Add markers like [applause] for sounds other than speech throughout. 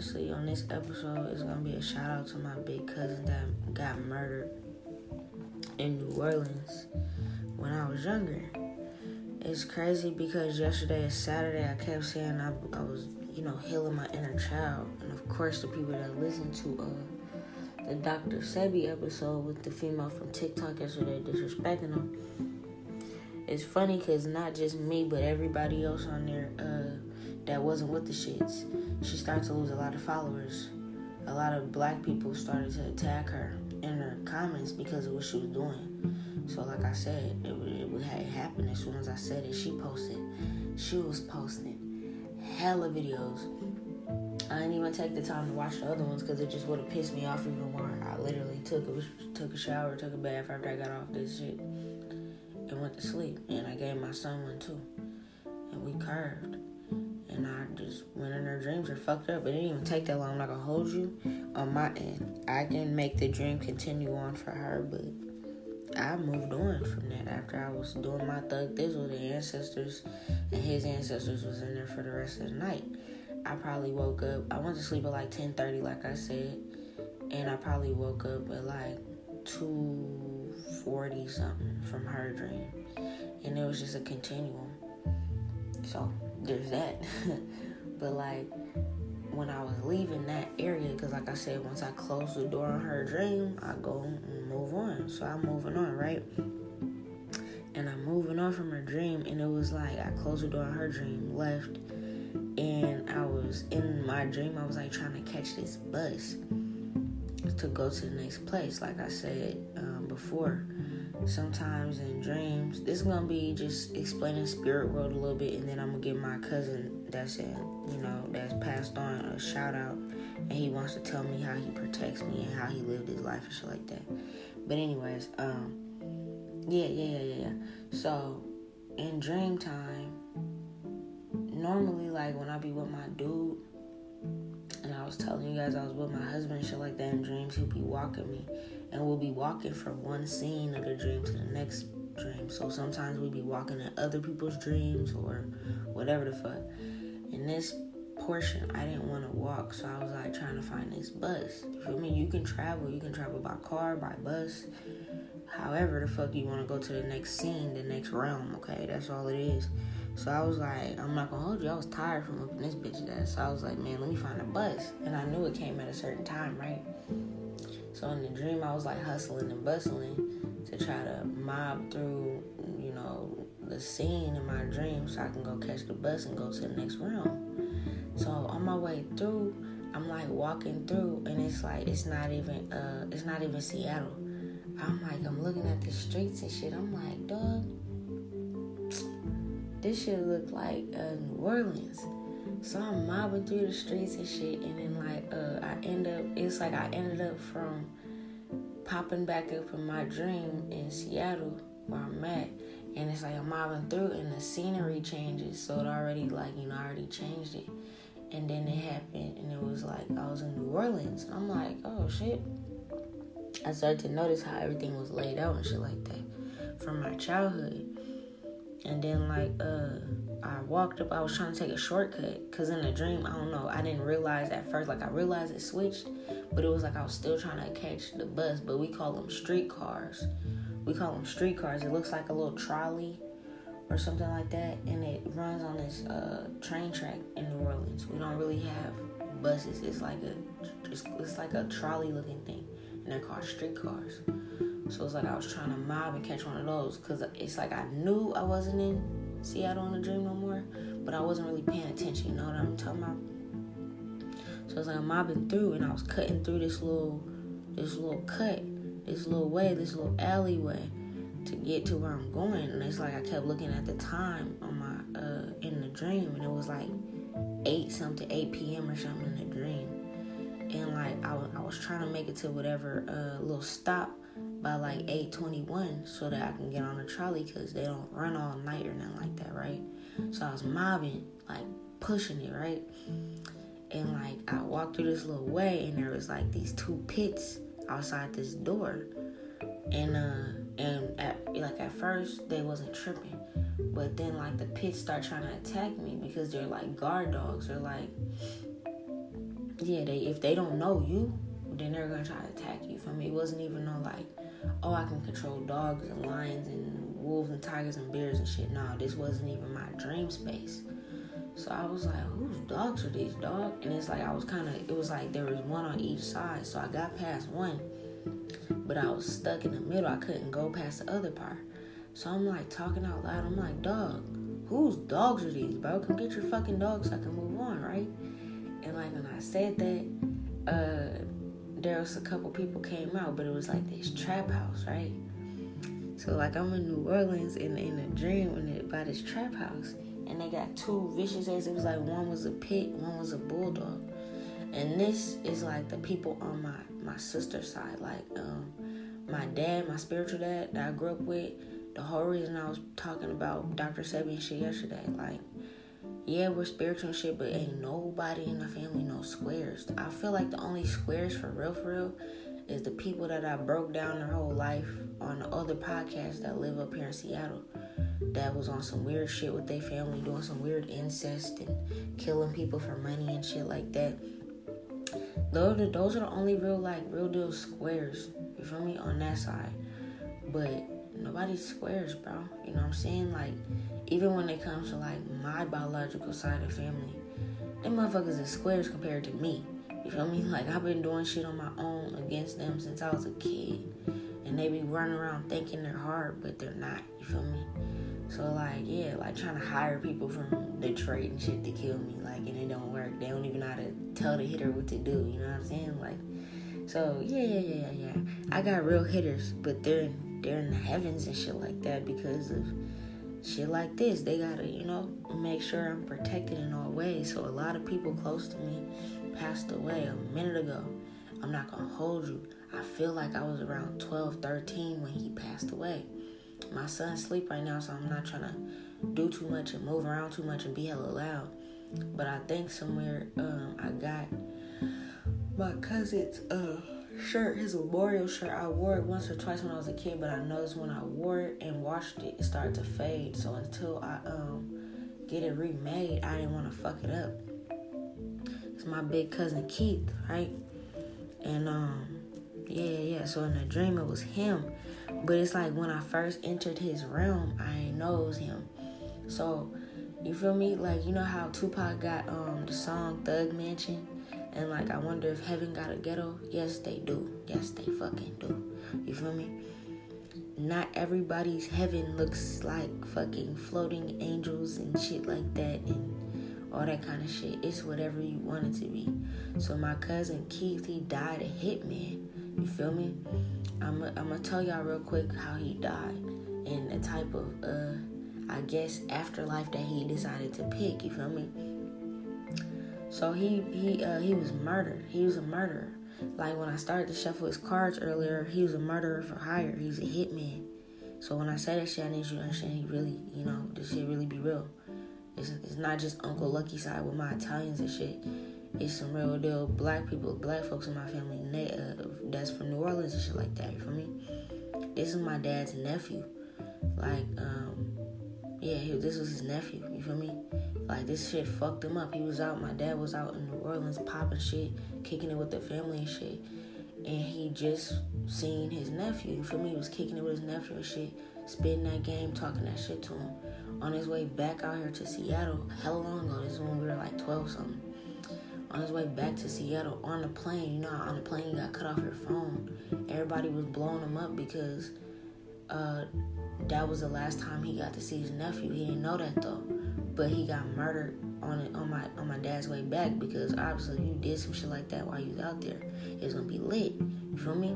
honestly, on this episode, it's gonna be a shout out to my big cousin that got murdered in New Orleans when I was younger. It's crazy because yesterday is Saturday. I kept saying I, I was, you know, healing my inner child, and of course, the people that listen to uh, the Dr. Sebi episode with the female from TikTok yesterday disrespecting him. It's funny because not just me, but everybody else on there uh, that wasn't with the shits. She started to lose a lot of followers. A lot of black people started to attack her in her comments because of what she was doing. So, like I said, it, it, it happened as soon as I said it. She posted, she was posting hella videos. I didn't even take the time to watch the other ones because it just would have pissed me off even more. I literally took a took a shower, took a bath after I got off this shit, and went to sleep. And I gave my son one too, and we curved. And I just went in her dreams. Are fucked up. It didn't even take that long. I'm not gonna hold you on my end. I can make the dream continue on for her, but I moved on from that after I was doing my thug this thizzle. The ancestors and his ancestors was in there for the rest of the night. I probably woke up. I went to sleep at like 10:30, like I said, and I probably woke up at like 2:40 something from her dream, and it was just a continuum. So there's that. [laughs] but like when I was leaving that area, because like I said, once I close the door on her dream, I go and move on. So I'm moving on, right? And I'm moving on from her dream, and it was like I closed the door on her dream, left, and I was in my dream. I was like trying to catch this bus to go to the next place. Like I said um, before, sometimes in dreams, this is gonna be just explaining spirit world a little bit, and then I'm gonna give my cousin that's in, you know, that's passed on a shout out, and he wants to tell me how he protects me and how he lived his life and shit like that. But anyways, um, yeah, yeah, yeah, yeah. So in dream time, normally like when I be with my dude, and I was telling you guys I was with my husband shit like that in dreams, he'll be walking me, and we'll be walking from one scene of the dream to the next dream. So sometimes we'd be walking in other people's dreams or whatever the fuck. In this portion, I didn't want to walk, so I was like trying to find this bus. You feel me? You can travel. You can travel by car, by bus, however the fuck you want to go to the next scene, the next realm. Okay, that's all it is. So I was like, I'm not gonna hold you. I was tired from looking this bitch ass. So I was like, man, let me find a bus. And I knew it came at a certain time, right? So in the dream, I was like hustling and bustling to try to mob through, you know, the scene in my dream so I can go catch the bus and go to the next realm. So on my way through, I'm like walking through, and it's like it's not even uh, it's not even Seattle. I'm like, I'm looking at the streets and shit. I'm like, dog, this shit look like uh, New Orleans. So I'm mobbing through the streets and shit, and then like uh, I end up, it's like I ended up from popping back up in my dream in Seattle where I'm at, and it's like I'm mobbing through, and the scenery changes, so it already like you know already changed it, and then it happened, and it was like I was in New Orleans. I'm like, oh shit. I started to notice how everything was laid out and shit like that from my childhood. And then like uh I walked up, I was trying to take a shortcut because in the dream, I don't know, I didn't realize at first, like I realized it switched, but it was like I was still trying to catch the bus, but we call them street cars. We call them street cars. It looks like a little trolley or something like that, and it runs on this uh, train track in New Orleans. We don't really have buses. It's like a, it's, it's like a trolley looking thing, and they're called street cars. So it's like I was trying to mob and catch one of those because it's like I knew I wasn't in Seattle in a dream no more, but I wasn't really paying attention. You know what I'm talking about? So it's like I'm mobbing through, and I was cutting through this little, this little cut, this little way, this little alleyway to get to where I'm going. And it's like I kept looking at the time on my uh in the dream, and it was like eight something, eight p.m. or something in the dream. And like I, I was trying to make it to whatever uh, little stop by like 8:21 so that I can get on the trolley because they don't run all night or nothing like that, right? So I was mobbing, like pushing it, right? And like I walked through this little way, and there was like these two pits outside this door, and uh And at, like at first they wasn't tripping, but then like the pits start trying to attack me because they're like guard dogs. They're like, yeah, they if they don't know you, then they're gonna try to attack you. For me, it wasn't even no like, oh, I can control dogs and lions and wolves and tigers and bears and shit. No, this wasn't even my dream space. So I was like, whose dogs are these, dog? And it's like I was kind of, it was like there was one on each side. So I got past one, but I was stuck in the middle. I couldn't go past the other part. So I'm like talking out loud. I'm like, dog, whose dogs are these, bro? Come get your fucking dogs so I can move on, right? And like when I said that, uh, there was a couple people came out, but it was like this trap house, right? So like I'm in New Orleans in in a dream in it, by this trap house, and they got two vicious ass. It was like one was a pit, one was a bulldog. And this is like the people on my my sister's side, like um, my dad, my spiritual dad that I grew up with. The whole reason I was talking about Dr. Sebi and shit yesterday, like, yeah, we're spiritual and shit, but ain't mm-hmm. nobody in the family no squares. I feel like the only squares for real, for real, is the people that I broke down their whole life on the other podcasts that live up here in Seattle that was on some weird shit with their family, doing some weird incest and killing people for money and shit like that. Those are, those are the only real, like, real deal squares, you feel me, on that side. But nobody's squares, bro. You know what I'm saying? Like, even when it comes to, like, my biological side of family, them motherfuckers is squares compared to me. You feel me? Like, I've been doing shit on my own against them since I was a kid. And they be running around thinking they're hard, but they're not. You feel me? So like yeah, like trying to hire people from Detroit and shit to kill me, like and it don't work. They don't even know how to tell the hitter what to do. You know what I'm saying? Like, so yeah, yeah, yeah, yeah. I got real hitters, but they're they're in the heavens and shit like that because of shit like this. They gotta you know make sure I'm protected in all ways. So a lot of people close to me passed away a minute ago. I'm not gonna hold you. I feel like I was around 12, 13 when he passed away my son sleep right now, so I'm not trying to do too much and move around too much and be hella loud. But I think somewhere um, I got my cousin's uh, shirt, his memorial shirt. I wore it once or twice when I was a kid, but I noticed when I wore it and washed it, it started to fade. So until I um, get it remade, I didn't want to fuck it up. It's my big cousin Keith, right? And um, yeah, yeah. So in the dream, it was him but it's like when I first entered his realm, I knows him. So you feel me? Like you know how Tupac got um the song Thug Mansion? And like I wonder if heaven got a ghetto? Yes they do. Yes they fucking do. You feel me? Not everybody's heaven looks like fucking floating angels and shit like that and all that kind of shit. It's whatever you want it to be. So my cousin Keith, he died a hitman. You feel me? I'm gonna tell y'all real quick how he died and the type of uh I guess afterlife that he decided to pick. You feel me? So he he uh, he was murdered. He was a murderer. Like when I started to shuffle his cards earlier, he was a murderer for hire. He's a hitman. So when I say that shit, I need you to understand he really, you know, this shit really be real. It's, it's not just Uncle Lucky side with my Italians and shit it's some real deal black people, black folks in my family uh, that's from New Orleans and shit like that. For me, this is my dad's nephew. Like, um, yeah, he, this was his nephew. You feel me? Like this shit fucked him up. He was out. My dad was out in New Orleans popping shit, kicking it with the family and shit. And he just seen his nephew. You feel me? He was kicking it with his nephew and shit, spitting that game, talking that shit to him. On his way back out here to Seattle, hella long ago. This is when we were like 12 something on his way back to Seattle on the plane. You know, on the plane, he got cut off your phone. Everybody was blowing him up because uh, that was the last time he got to see his nephew. He didn't know that though, but he got murdered on it on my on my dad's way back because obviously you did some shit like that while you was out there. It's gonna be lit. You feel me?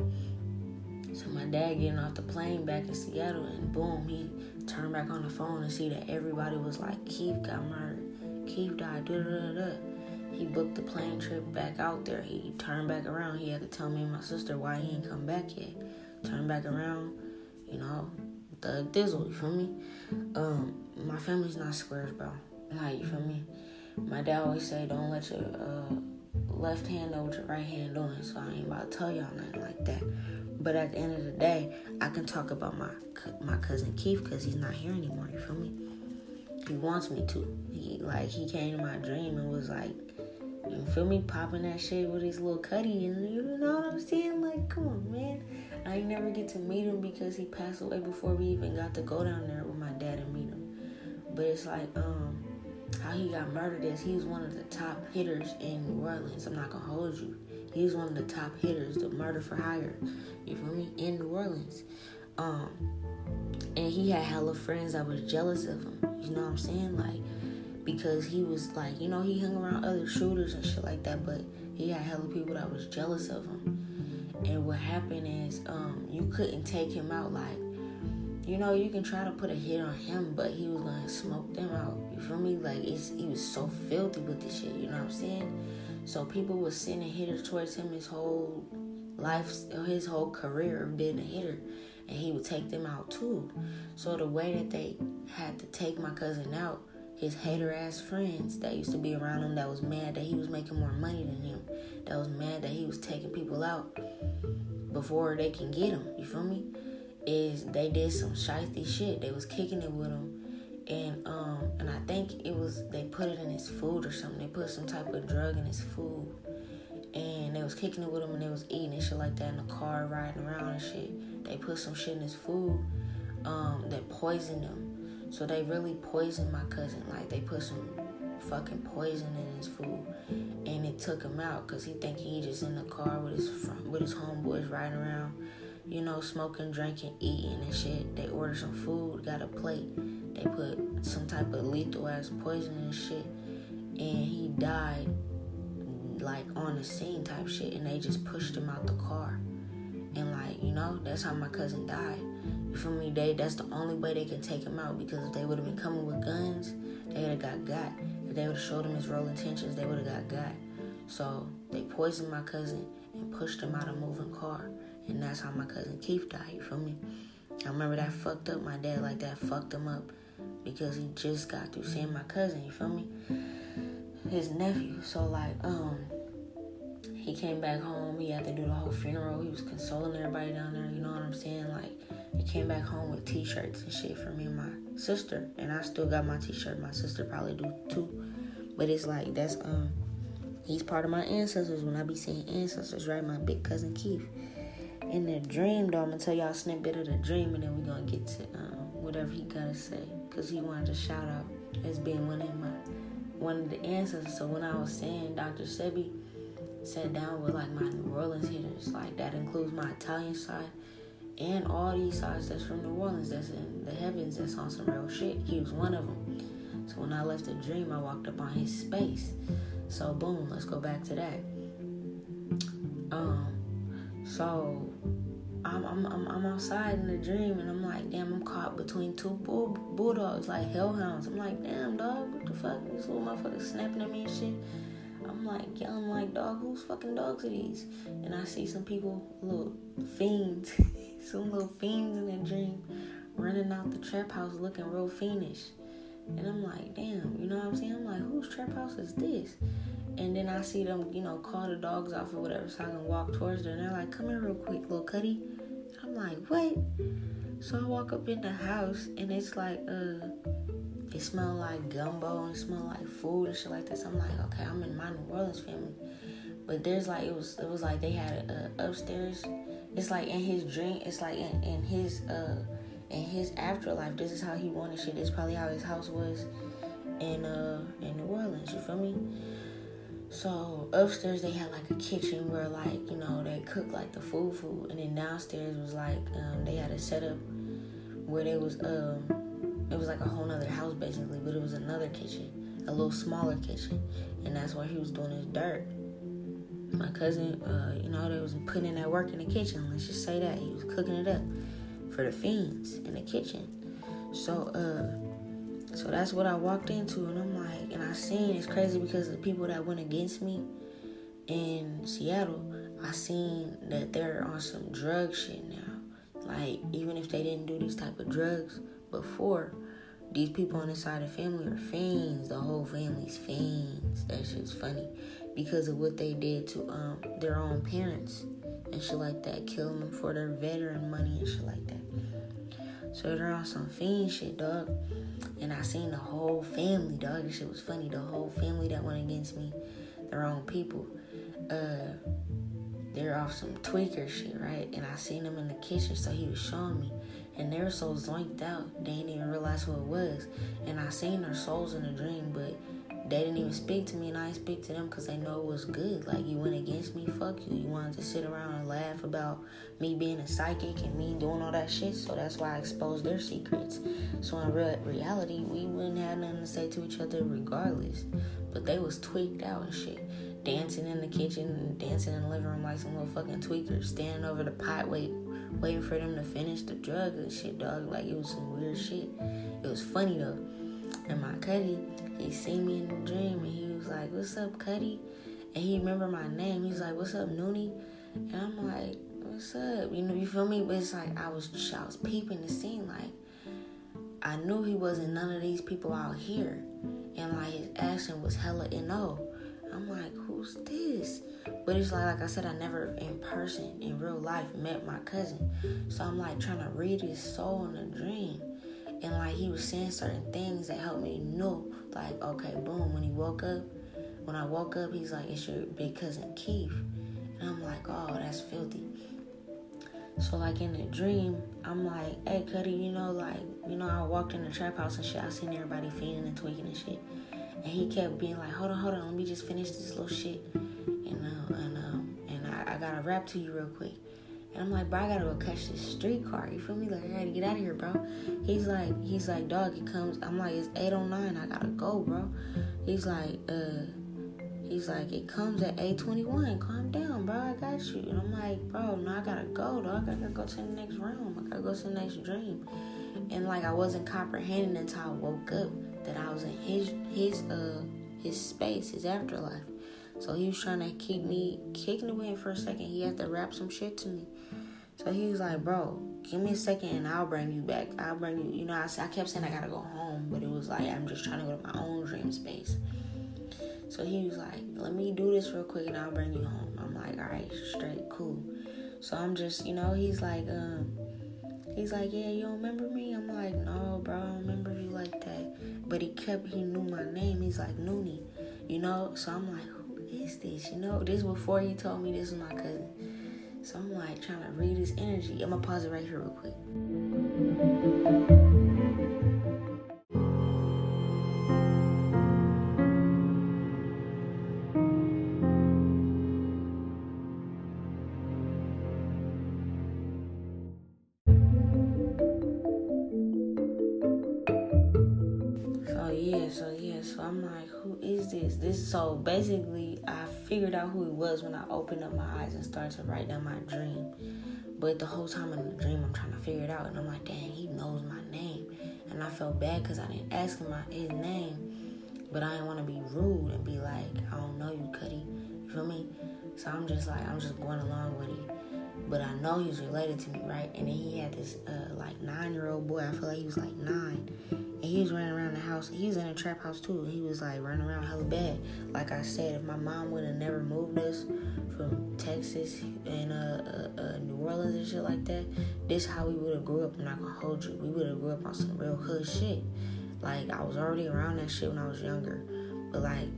So my dad getting off the plane back in Seattle, and boom, he turned back on the phone and see that everybody was like, Keith got murdered. Keith died. Da da da da he booked the plane trip back out there. He turned back around. He had to tell me and my sister why he ain't come back yet. Turned back around, you know, the dizzle, you feel me? Um, my family's not squares, bro. Like, you feel me? My dad always say, don't let your uh, left hand know what your right hand doing. So I ain't about to tell y'all nothing like that. But at the end of the day, I can talk about my my cousin Keith because he's not here anymore. You feel me? He wants me to. He like he came to my dream and was like, you feel me, popping that shit with his little cutty, and you know what I'm saying? Like, come on, man. I never get to meet him because he passed away before we even got to go down there with my dad and meet him. But it's like, um, how he got murdered is he was one of the top hitters in New Orleans. I'm not gonna hold you. He was one of the top hitters, the murder for hire. You feel me? In New Orleans. Um, and he had hella friends that was jealous of him. You know what I'm saying? Like, because he was like, you know, he hung around other shooters and shit like that, but he had hella people that was jealous of him. And what happened is, um, you couldn't take him out like, you know, you can try to put a hit on him, but he was gonna smoke them out. You feel me? Like it's he was so filthy with this shit. You know what I'm saying? So people was sending hitters towards him his whole life, his whole career of being a hitter, and he would take them out too. So the way that they had to take my cousin out, his hater ass friends that used to be around him that was mad that he was making more money than him, that was mad that he was taking people out before they can get him. You feel me? Is they did some shifty shit. They was kicking it with him and um and I think it was they put it in his food or something. They put some type of drug in his food, and they was kicking it with him and they was eating and shit like that in the car, riding around and shit. They put some shit in his food um that poisoned him. So they really poisoned my cousin. Like they put some fucking poison in his food, and it took him out because he think he just in the car with his with his homeboys riding around, you know, smoking, drinking, eating and shit. They ordered some food, got a plate they put some type of lethal ass poison and shit, and he died like on the scene type shit, and they just pushed him out the car, and like you know that's how my cousin died. You feel me? They that's the only way they can take him out because if they would have been coming with guns, they would have got got. If they would have showed him his real intentions, they would have got got. So they poisoned my cousin and pushed him out of moving car, and that's how my cousin Keith died. You feel me? I remember that fucked up my dad like that fucked him up because he just got through seeing my cousin, you feel me? His nephew. So like, um, he came back home, he had to do the whole funeral, he was consoling everybody down there, you know what I'm saying? Like he came back home with t shirts and shit for me and my sister. And I still got my t shirt, my sister probably do too. But it's like that's um he's part of my ancestors when I be saying ancestors, right? My big cousin Keith. In the dream though, I'm gonna tell y'all a snippet of the dream and then we're gonna get to um, whatever he gotta say because he wanted to shout out as being one of my one of the ancestors. So when I was saying Dr. Sebi sat down with like my New Orleans hitters, like that includes my Italian side and all these sides that's from New Orleans, that's in the heavens, that's on some real shit. He was one of them. So when I left the dream, I walked up on his space. So boom, let's go back to that. Um, so I'm, I'm, I'm, I'm outside in the dream and I'm like, damn, I'm caught between two bull, bulldogs, like hellhounds. I'm like, damn, dog, what the fuck? This little motherfucker snapping at me and shit. I'm like yelling like, dog, whose fucking dogs are these? And I see some people, little fiends, [laughs] some little fiends in the dream, running out the trap house looking real fiendish. And I'm like, damn, you know what I'm saying? I'm like, whose trap house is this? And then I see them, you know, call the dogs off or whatever so I can walk towards them. And they're like, come here real quick, little cutty. Like, what? So I walk up in the house and it's like, uh, it smell like gumbo and smell like food and shit like that. So I'm like, okay, I'm in my New Orleans family. But there's like, it was, it was like they had a, upstairs. It's like in his dream, it's like in, in his, uh, in his afterlife, this is how he wanted shit. This is probably how his house was in, uh, in New Orleans. You feel me? So upstairs they had like a kitchen where like you know they cook like the food food, and then downstairs was like um, they had a setup where they was um it was like a whole nother house basically, but it was another kitchen, a little smaller kitchen, and that's where he was doing his dirt. My cousin, uh, you know, they was putting in that work in the kitchen. Let's just say that he was cooking it up for the fiends in the kitchen. So uh so that's what I walked into, and I'm and I seen it's crazy because the people that went against me in Seattle, I seen that they're on some drug shit now. Like even if they didn't do these type of drugs before, these people on the side of the family are fiends. The whole family's fiends. That shit's funny because of what they did to um their own parents and shit like that, killing them for their veteran money and shit like that. So they're on some fiend shit, dog. And I seen the whole family, dog. This shit was funny. The whole family that went against me, their own people. Uh, they're off some tweaker shit, right? And I seen them in the kitchen, so he was showing me. And they were so zoinked out, they didn't even realize who it was. And I seen their souls in a dream, but they didn't even speak to me, and I didn't speak to them because they know it was good. Like, you went against me, fuck you. You wanted to sit around and laugh about me being a psychic and me doing all that shit, so that's why I exposed their secrets. So, in real reality, we wouldn't have nothing to say to each other regardless. But they was tweaked out and shit dancing in the kitchen and dancing in the living room like some little fucking tweakers, standing over the pot, wait, waiting for them to finish the drug and shit, dog. Like it was some weird shit. It was funny though. And my Cuddy, he seen me in the dream and he was like, "What's up, Cuddy?" And he remember my name. He's like, "What's up, Noonie?" And I'm like, "What's up?" You know, you feel me? But it's like I was, I was peeping the scene. Like I knew he wasn't none of these people out here, and like his action was hella no. I'm like, who's this? But it's like, like I said, I never in person, in real life, met my cousin. So I'm like trying to read his soul in a dream. And like he was saying certain things that helped me know, like, okay, boom, when he woke up, when I woke up, he's like, it's your big cousin Keith. And I'm like, oh, that's filthy. So like in the dream, I'm like, hey Cuddy, you know, like, you know, I walked in the trap house and shit. I seen everybody feeding and tweaking and shit. And he kept being like, hold on, hold on, let me just finish this little shit. And uh, and um, and I, I gotta rap to you real quick. And I'm like, bro, I gotta go catch this streetcar. You feel me? Like, I gotta get out of here, bro. He's like, he's like, dog, it comes. I'm like, it's 809. I gotta go, bro. He's like, uh, he's like, it comes at 821. Calm down, bro. I got you. And I'm like, bro, no, I gotta go, dog. I gotta go to the next room. I gotta go to the next dream. And like, I wasn't comprehending until I woke up that I was in his his uh his space, his afterlife. So he was trying to keep me kicking away for a second. He had to rap some shit to me. So he was like, bro, give me a second and I'll bring you back. I'll bring you, you know, I, I kept saying I gotta go home, but it was like, I'm just trying to go to my own dream space. So he was like, let me do this real quick and I'll bring you home. I'm like, all right, straight, cool. So I'm just, you know, he's like, um, he's like, yeah, you don't remember me? I'm like, no, bro, I don't remember you like that. But he kept, he knew my name. He's like, Noonie, you know? So I'm like, is this? You know, this before he told me this was my cousin. So I'm like trying to read his energy. I'm gonna pause it right here real quick. This so basically I figured out who he was when I opened up my eyes and started to write down my dream. But the whole time in the dream I'm trying to figure it out and I'm like, dang, he knows my name. And I felt bad because I didn't ask him my, his name. But I didn't want to be rude and be like, I don't know you, Cuddy. You feel me? So I'm just like, I'm just going along with it. But I know he's related to me, right? And then he had this uh, like nine year old boy. I feel like he was like nine and he was running around the house. He was in a trap house too. He was like running around hella bad. Like I said, if my mom would have never moved us from Texas and uh, uh, uh, New Orleans and shit like that, this how we would have grew up. I'm not gonna hold you. We would have grew up on some real hood shit. Like I was already around that shit when I was younger, but like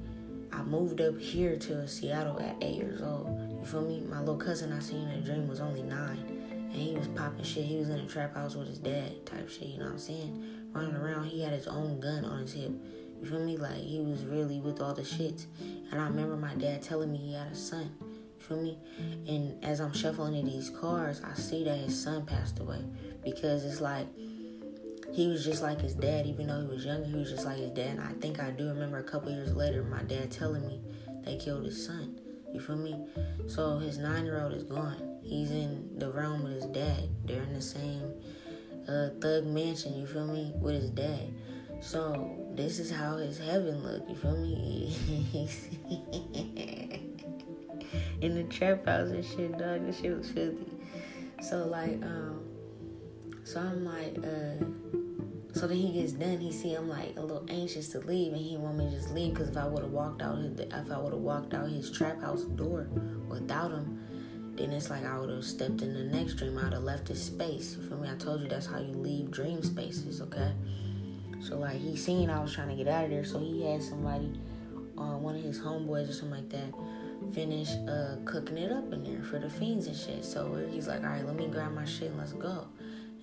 I moved up here to Seattle at eight years old. You feel me? My little cousin I seen in a dream was only nine. And he was popping shit. He was in a trap house with his dad type shit, you know what I'm saying? running around, he had his own gun on his hip. You feel me? Like he was really with all the shits. And I remember my dad telling me he had a son. You feel me? And as I'm shuffling in these cars, I see that his son passed away. Because it's like he was just like his dad, even though he was younger, he was just like his dad. And I think I do remember a couple years later my dad telling me they killed his son. You feel me? So his nine year old is gone. He's in the realm with his dad. They're in the same uh, thug mansion, you feel me, with his dad. So this is how his heaven look. you feel me? [laughs] In the trap house and shit, dog. This shit was filthy. So like, um, so I'm like, uh, so then he gets done. He see I'm like a little anxious to leave, and he want me to just leave because if I would have walked out his, if I would have walked out his trap house door without him, then it's like I would have stepped in the next dream. I would have left his space. You feel me? I told you that's how you leave dream spaces, okay? So like he seen I was trying to get out of there, so he had somebody, uh, one of his homeboys or something like that, finish uh, cooking it up in there for the fiends and shit. So he's like, all right, let me grab my shit and let's go.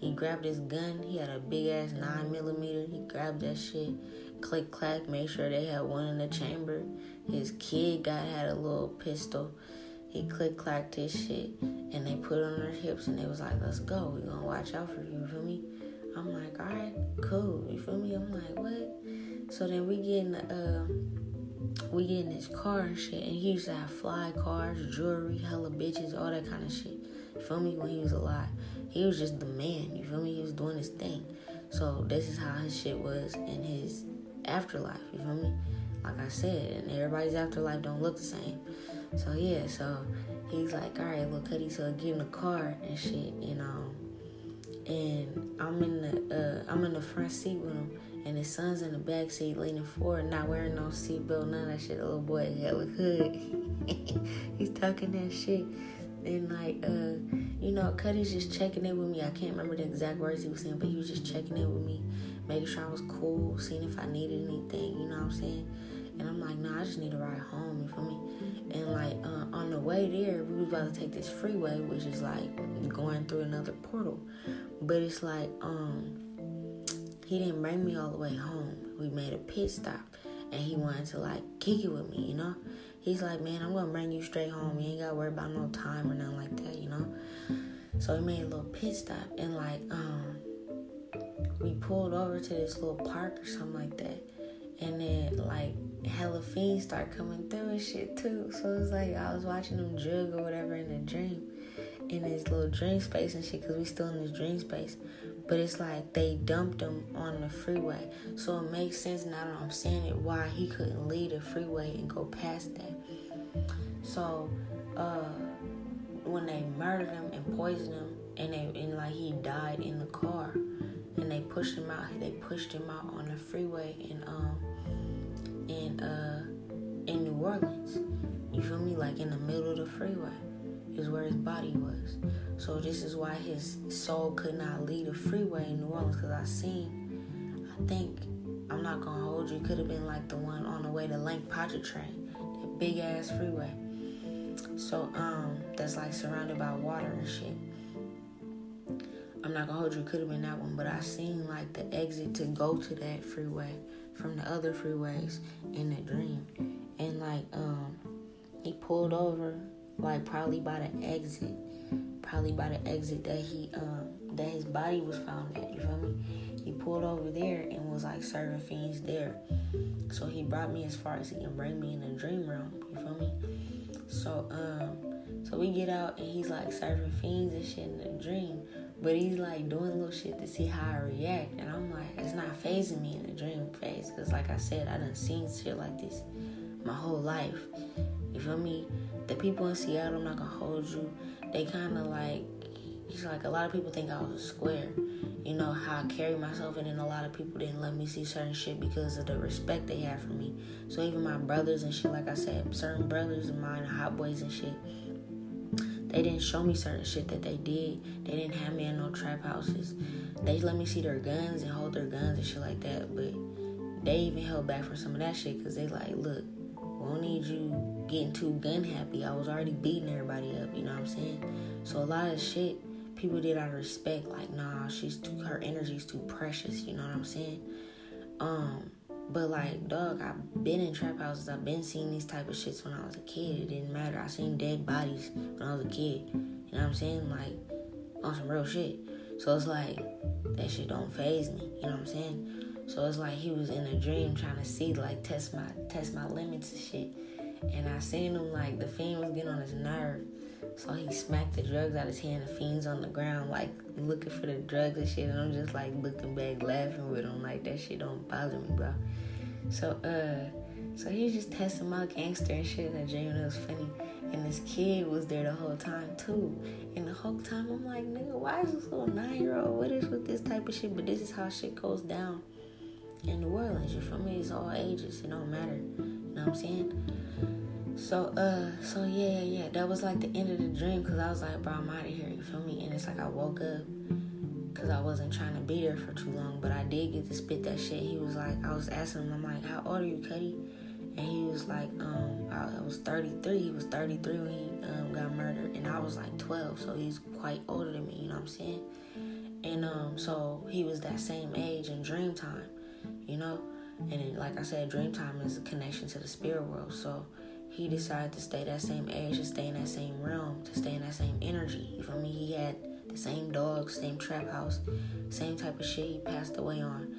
He grabbed his gun. He had a big ass nine millimeter. He grabbed that shit, click clack, made sure they had one in the chamber. His kid got had a little pistol. He click clacked his shit, and they put on their hips, and they was like, "Let's go. We gonna watch out for you." You feel me? I'm like, all right, cool. You feel me? I'm like, what? So then we get in the, uh, we get in his car and shit, and he used to have fly cars, jewelry, hella bitches, all that kind of shit. Feel me? When he was alive, he was just the man. You feel me? He was doing his thing. So this is how his shit was in his afterlife. You feel me? Like I said, and everybody's afterlife don't look the same. So yeah, so he's like, all right, look, Cuddy, so get in the car and shit, you know and I'm in the uh, I'm in the front seat with him, and his son's in the back seat leaning forward, not wearing no seatbelt, none of that shit. The little boy hella hood. [laughs] He's talking that shit. And like, uh, you know, Cuddy's just checking in with me. I can't remember the exact words he was saying, but he was just checking in with me, making sure I was cool, seeing if I needed anything. You know what I'm saying? And I'm like, nah, I just need to ride home. You feel me? And like uh, on the way there, we was about to take this freeway, which is like going through another portal. But it's like, um, he didn't bring me all the way home. We made a pit stop and he wanted to like kick it with me, you know? He's like, man, I'm gonna bring you straight home. You ain't gotta worry about no time or nothing like that, you know? So we made a little pit stop and like, um, we pulled over to this little park or something like that. And then like hella fiends start coming through and shit too. So it's like I was watching them jug or whatever in a dream in his little dream space and shit because we still in this dream space. But it's like they dumped him on the freeway. So it makes sense now that I'm saying it why he couldn't leave the freeway and go past that. So uh, when they murdered him and poisoned him and they and like he died in the car and they pushed him out they pushed him out on the freeway in um in uh in New Orleans. You feel me? Like in the middle of the freeway is where his body was. So this is why his soul could not leave the freeway in New Orleans. Cause I seen, I think, I'm not gonna hold you. Could have been like the one on the way to Lake Pontchartrain, that big ass freeway. So um, that's like surrounded by water and shit. I'm not gonna hold you. Could have been that one, but I seen like the exit to go to that freeway from the other freeways in the dream, and like um, he pulled over like probably by the exit, probably by the exit that he um that his body was found at. You feel me? He pulled over there and was like serving fiends there. So he brought me as far as he can bring me in the dream realm. You feel me? So um, so we get out and he's like serving fiends and shit in the dream. But he's like doing little shit to see how I react. And I'm like, it's not fazing me in the dream phase. Because, like I said, I done seen shit like this my whole life. You feel me? The people in Seattle, I'm not gonna hold you. They kind of like, it's like a lot of people think I was a square. You know how I carry myself, and then a lot of people didn't let me see certain shit because of the respect they have for me. So even my brothers and shit, like I said, certain brothers of mine, hot boys and shit, they didn't show me certain shit that they did. They didn't have me in no trap houses. They let me see their guns and hold their guns and shit like that. But they even held back for some of that shit because they like, look, we don't need you getting too gun happy. I was already beating everybody up, you know what I'm saying? So a lot of shit people did out of respect, like, nah, she's too her energy's too precious, you know what I'm saying? Um, but like, dog, I've been in trap houses. I've been seeing these type of shits when I was a kid. It didn't matter. I seen dead bodies when I was a kid. You know what I'm saying? Like, on some real shit. So it's like that shit don't faze me. You know what I'm saying? So it's like he was in a dream trying to see, like, test my test my limits and shit. And I seen him like the fiend was getting on his nerve. So he smacked the drugs out of his hand. The fiend's on the ground, like looking for the drugs and shit. And I'm just like looking back, laughing with him, like that shit don't bother me, bro. So uh, so he was just testing my gangster and shit in the dream. And it was funny. And this kid was there the whole time too. And the whole time I'm like, nigga, why is this little nine year old? What is with this type of shit? But this is how shit goes down in New Orleans. You feel me? It's all ages. It don't matter. You know what I'm saying? So, uh, so yeah, yeah, that was like the end of the dream because I was like, bro, I'm out of here, you feel me? And it's like I woke up because I wasn't trying to be there for too long, but I did get to spit that shit. He was like, I was asking him, I'm like, how old are you, Cuddy? And he was like, um, I, was 33. He was 33 when he um, got murdered, and I was like 12, so he's quite older than me. You know what I'm saying? And um, so he was that same age in dream time, you know. And then, like I said, dream time is a connection to the spirit world. So he decided to stay that same age, to stay in that same realm, to stay in that same energy. You feel me? He had the same dog, same trap house, same type of shit he passed away on.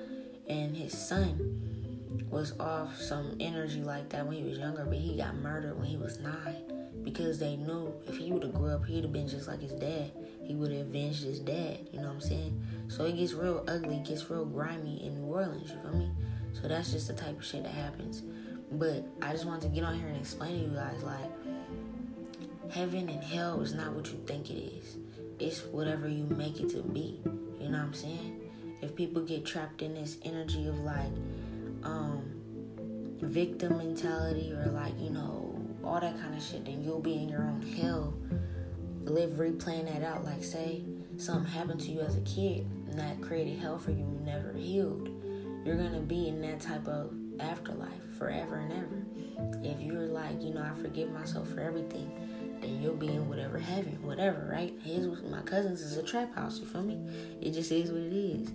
And his son was off some energy like that when he was younger, but he got murdered when he was nine because they knew if he would have grew up, he'd have been just like his dad. He would have avenged his dad. You know what I'm saying? So it gets real ugly, gets real grimy in New Orleans. You feel me? So that's just the type of shit that happens. But I just wanted to get on here and explain to you guys like heaven and hell is not what you think it is. It's whatever you make it to be. You know what I'm saying? If people get trapped in this energy of like um victim mentality or like, you know, all that kind of shit, then you'll be in your own hell. Live replaying that out. Like say something happened to you as a kid and that created hell for you, never healed. You're gonna be in that type of afterlife forever and ever. If you're like, you know, I forgive myself for everything, then you'll be in whatever heaven, whatever, right? His my cousin's is a trap house, you feel me? It just is what it is.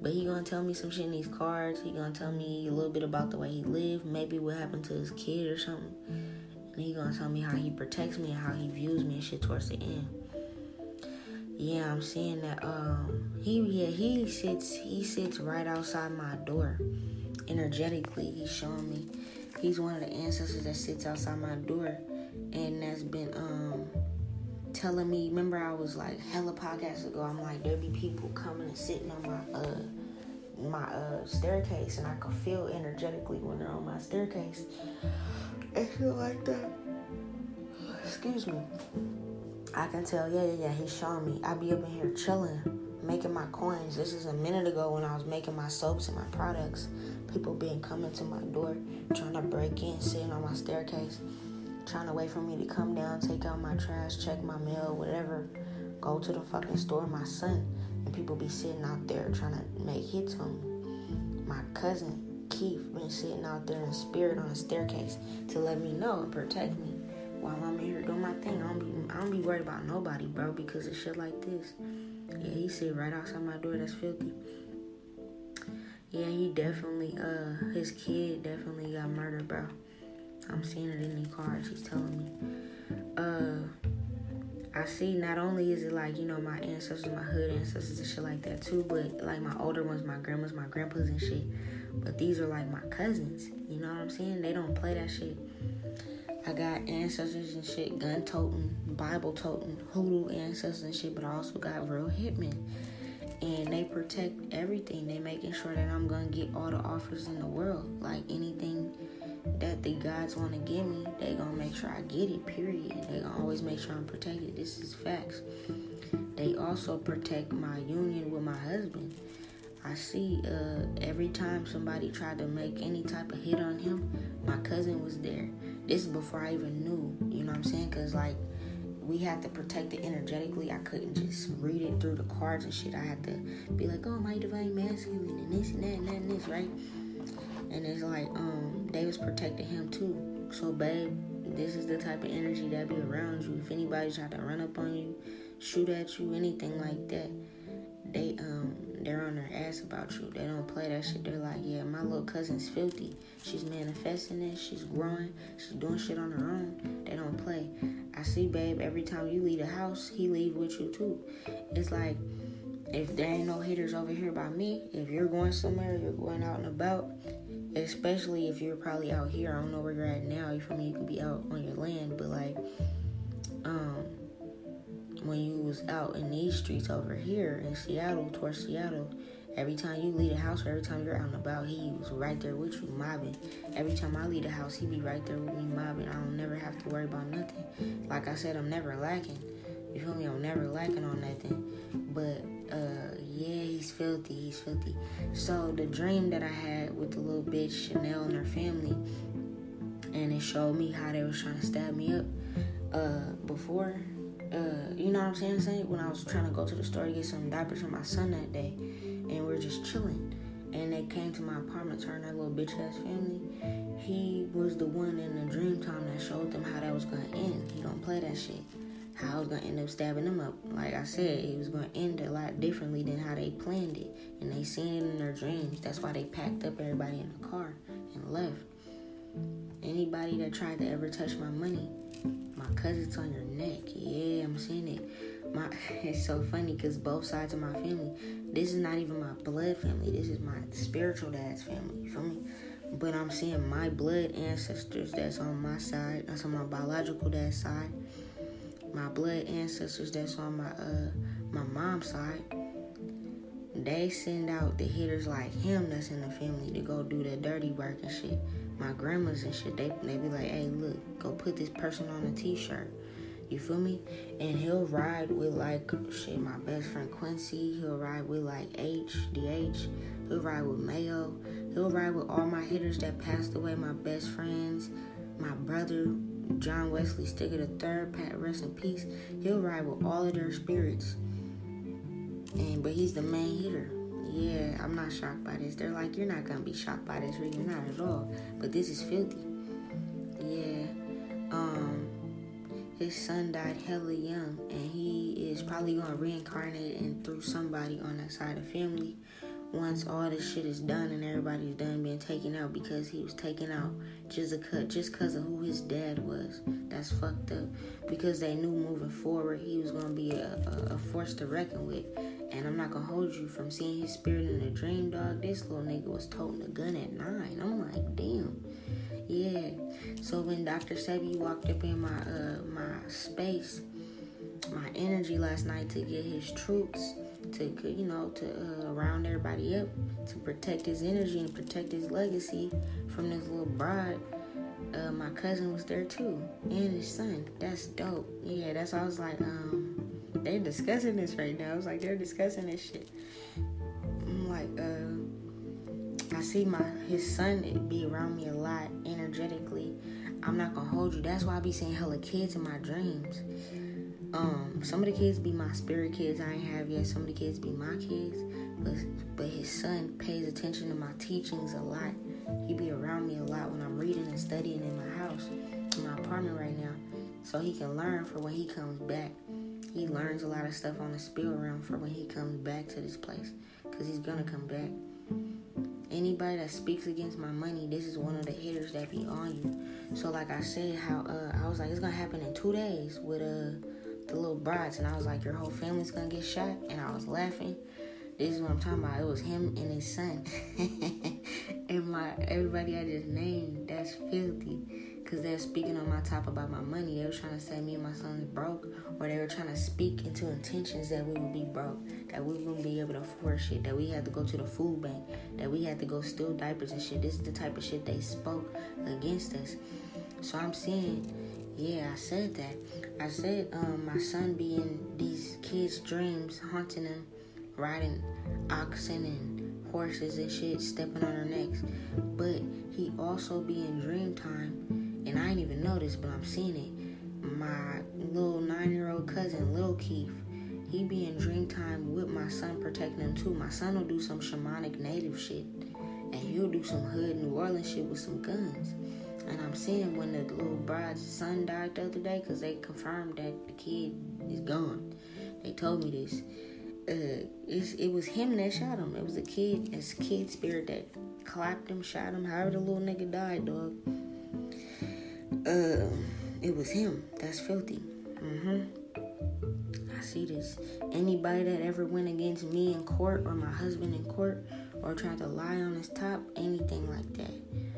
But he gonna tell me some shit in these cards. He gonna tell me a little bit about the way he lived, maybe what happened to his kid or something. And he gonna tell me how he protects me and how he views me and shit towards the end. Yeah, I'm seeing that um he yeah, he sits he sits right outside my door energetically he's showing me he's one of the ancestors that sits outside my door and that's been um telling me remember i was like hella podcasts ago i'm like there be people coming and sitting on my uh my uh staircase and i can feel energetically when they're on my staircase and feel like that excuse me i can tell yeah yeah yeah he's showing me i be up in here chilling making my coins. This is a minute ago when I was making my soaps and my products. People being coming to my door, trying to break in, sitting on my staircase, trying to wait for me to come down, take out my trash, check my mail, whatever. Go to the fucking store, my son, people be sitting out there trying to make hits on me. My cousin Keith been sitting out there in spirit on a staircase to let me know and protect me while I'm here doing my thing. I don't be I don't be worried about nobody, bro, because of shit like this. Yeah, he sit right outside my door. That's filthy. Yeah, he definitely, uh, his kid definitely got murdered, bro. I'm seeing it in the cards. He's telling me. Uh, I see. Not only is it like you know my ancestors, my hood ancestors and shit like that too, but like my older ones, my grandmas, my grandpas and shit. But these are like my cousins. You know what I'm saying? They don't play that shit. I got ancestors and shit, gun toting, Bible toting, hoodoo ancestors and shit, but I also got real hitmen. And they protect everything. They making sure that I'm gonna get all the offers in the world. Like anything that the gods wanna give me, they gonna make sure I get it, period. They gonna always make sure I'm protected. This is facts. They also protect my union with my husband. I see uh, every time somebody tried to make any type of hit on him, my cousin was there. This is before I even knew, you know what I'm saying? Because, like, we had to protect it energetically. I couldn't just read it through the cards and shit. I had to be like, oh, my divine masculine and this and that and that and this, right? And it's like, um, they was protecting him too. So, babe, this is the type of energy that be around you. If anybody try to run up on you, shoot at you, anything like that, they um they're on their ass about you. They don't play that shit. They're like, yeah, my little cousin's filthy. She's manifesting it. She's growing. She's doing shit on her own. They don't play. I see, babe. Every time you leave the house, he leave with you too. It's like if there ain't no haters over here by me, if you're going somewhere, you're going out and about, especially if you're probably out here. I don't know where you're at now. You feel me? You can be out on your land, but like, um when you was out in these streets over here in Seattle, towards Seattle, every time you leave the house or every time you're out and about, he was right there with you mobbing. Every time I leave the house, he be right there with me mobbing. I don't never have to worry about nothing. Like I said, I'm never lacking. You feel me? I'm never lacking on nothing. But uh yeah, he's filthy. He's filthy. So the dream that I had with the little bitch Chanel and her family, and it showed me how they was trying to stab me up uh, before. Uh, you know what I'm saying? saying? When I was trying to go to the store to get some diapers for my son that day, and we are just chilling, and they came to my apartment, turned that little bitch ass family. He was the one in the dream time that showed them how that was gonna end. He don't play that shit. How I was gonna end up stabbing them up. Like I said, it was gonna end a lot differently than how they planned it, and they seen it in their dreams. That's why they packed up everybody in the car and left. Anybody that tried to ever touch my money, my cousin's on your neck. Yeah, I'm seeing it. My [laughs] it's so funny because both sides of my family. This is not even my blood family. This is my spiritual dad's family. You feel me? But I'm seeing my blood ancestors that's on my side. That's on my biological dad's side. My blood ancestors that's on my uh my mom's side they send out the hitters like him that's in the family to go do the dirty work and shit. My grandmas and shit, they they be like, hey, look, go put this person on a t-shirt. You feel me? And he'll ride with like shit, my best friend Quincy. He'll ride with like H, DH. He'll ride with Mayo. He'll ride with all my hitters that passed away, my best friends, my brother, John Wesley Sticker the third, Pat rest in peace. He'll ride with all of their spirits and but he's the main hitter. Yeah, I'm not shocked by this. They're like, you're not gonna be shocked by this, really, not at all. But this is filthy. Yeah. Um, his son died hella young, and he is probably gonna reincarnate and through somebody on that side of family once all this shit is done and everybody's done being taken out because he was taken out just a cut just because of who his dad was. That's fucked up. Because they knew moving forward he was gonna be a, a, a force to reckon with. And I'm not gonna hold you from seeing his spirit in a dream, dog. This little nigga was toting a gun at nine. I'm like, damn. Yeah. So when Dr. Sebi walked up in my uh my space, my energy last night to get his troops to you know to uh, round everybody up to protect his energy and protect his legacy from this little bride. Uh, my cousin was there too, and his son. That's dope. Yeah, that's why I was like, um, they're discussing this right now. I was like, they're discussing this shit. I'm like, uh, I see my his son be around me a lot energetically. I'm not gonna hold you. That's why I be seeing hella kids in my dreams. Um, some of the kids be my spirit kids I ain't have yet. Some of the kids be my kids, but but his son pays attention to my teachings a lot. He be around me a lot when I'm reading and studying in my house, in my apartment right now, so he can learn for when he comes back he learns a lot of stuff on the spill realm for when he comes back to this place because he's gonna come back anybody that speaks against my money this is one of the hitters that be on you so like i said how uh, i was like it's gonna happen in two days with uh the little brides and i was like your whole family's gonna get shot and i was laughing this is what i'm talking about it was him and his son [laughs] and my everybody i just named that's filthy because they're speaking on my top about my money. They were trying to say me and my son's broke, or they were trying to speak into intentions that we would be broke, that we wouldn't be able to afford shit, that we had to go to the food bank, that we had to go steal diapers and shit. This is the type of shit they spoke against us. So I'm saying, yeah, I said that. I said um, my son being these kids' dreams, haunting them, riding oxen and horses and shit, stepping on their necks. But he also be in dream time and I didn't even notice, but I'm seeing it. My little nine-year-old cousin, Lil Keith, he be in dream time with my son protecting him too. My son will do some shamanic native shit, and he'll do some hood New Orleans shit with some guns. And I'm seeing when the little bride's son died the other day, because they confirmed that the kid is gone. They told me this. Uh, it was him that shot him. It was a kid, a kid spirit that clapped him, shot him. However, the little nigga died, dog uh, it was him. That's filthy. Mm-hmm. I see this. Anybody that ever went against me in court or my husband in court or tried to lie on his top, anything like that.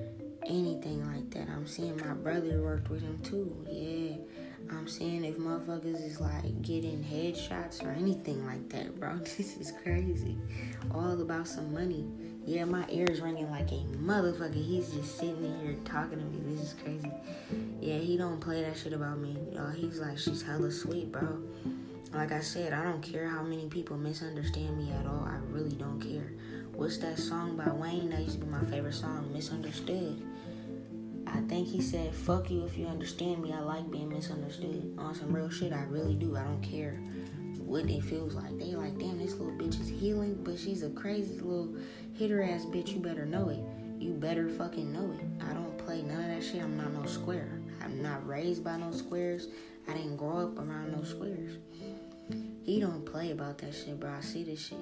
Anything like that. I'm seeing my brother worked with him too. Yeah. I'm seeing if motherfuckers is like getting headshots or anything like that, bro. [laughs] This is crazy. All about some money. Yeah, my ears ringing like a motherfucker. He's just sitting in here talking to me. This is crazy. Yeah, he don't play that shit about me. Y'all, he's like, she's hella sweet, bro. Like I said, I don't care how many people misunderstand me at all. I really don't care. What's that song by Wayne that used to be my favorite song, Misunderstood? I think he said, fuck you if you understand me. I like being misunderstood. On some real shit, I really do. I don't care what it feels like. They like, damn, this little bitch is healing, but she's a crazy little hitter ass bitch. You better know it. You better fucking know it. I don't play none of that shit. I'm not no square. I'm not raised by no squares. I didn't grow up around no squares. He don't play about that shit, bro. I see this shit.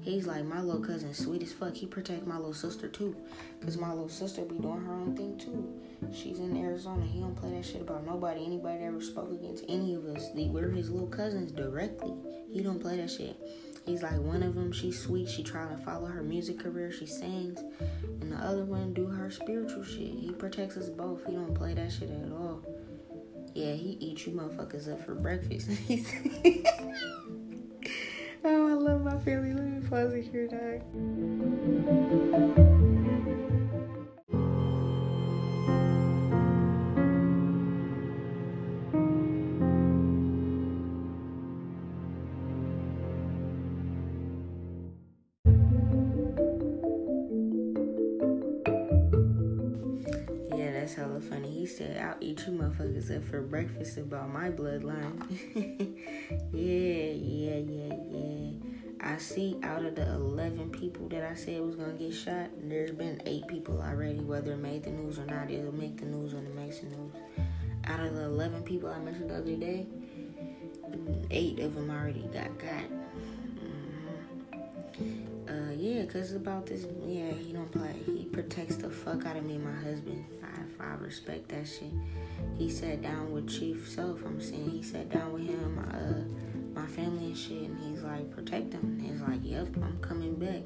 He's like my little cousin, sweet as fuck. He protect my little sister too, cause my little sister be doing her own thing too. She's in Arizona. He don't play that shit about nobody. Anybody ever spoke against any of us, we're his little cousins directly. He don't play that shit. He's like one of them. She's sweet. She trying to follow her music career. She sings, and the other one do her spiritual shit. He protects us both. He don't play that shit at all. Yeah, he eat you motherfuckers up for breakfast. [laughs] oh, I love my family. Let me pause it here, dog. Said, I'll eat you motherfuckers up for breakfast about my bloodline. [laughs] yeah, yeah, yeah, yeah. I see out of the 11 people that I said was to get shot, there's been eight people already, whether it made the news or not. It'll make the news when it makes the news. Out of the 11 people I mentioned the other day, eight of them already got got. Uh, yeah, cause about this, yeah, he don't play. He protects the fuck out of me, my husband. I I respect that shit. He sat down with Chief Self. I'm saying he sat down with him, uh, my family and shit, and he's like, protect them. he's like, yep, I'm coming back.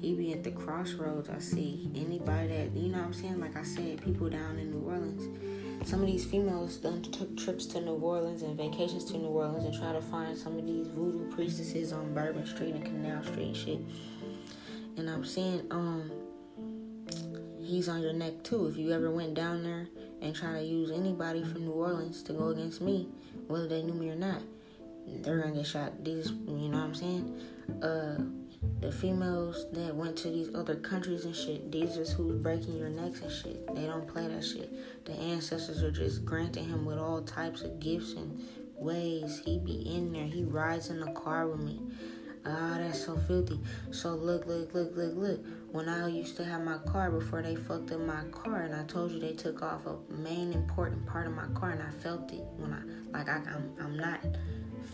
He be at the crossroads. I see anybody that you know what I'm saying. Like I said, people down in New Orleans. Some of these females done took trips to New Orleans and vacations to New Orleans and try to find some of these voodoo priestesses on Bourbon Street and Canal Street and shit. And I'm seeing um he's on your neck too. If you ever went down there and try to use anybody from New Orleans to go against me, whether they knew me or not, they're gonna get shot. These, you know what I'm saying? Uh, the females that went to these other countries and shit, these is who's breaking your necks and shit. They don't play that shit. The ancestors are just granting him with all types of gifts and ways. He be in there. He rides in the car with me. Ah, that's so filthy. So look, look, look, look, look. When I used to have my car before they fucked up my car, and I told you they took off a main important part of my car, and I felt it when I like I, I'm I'm not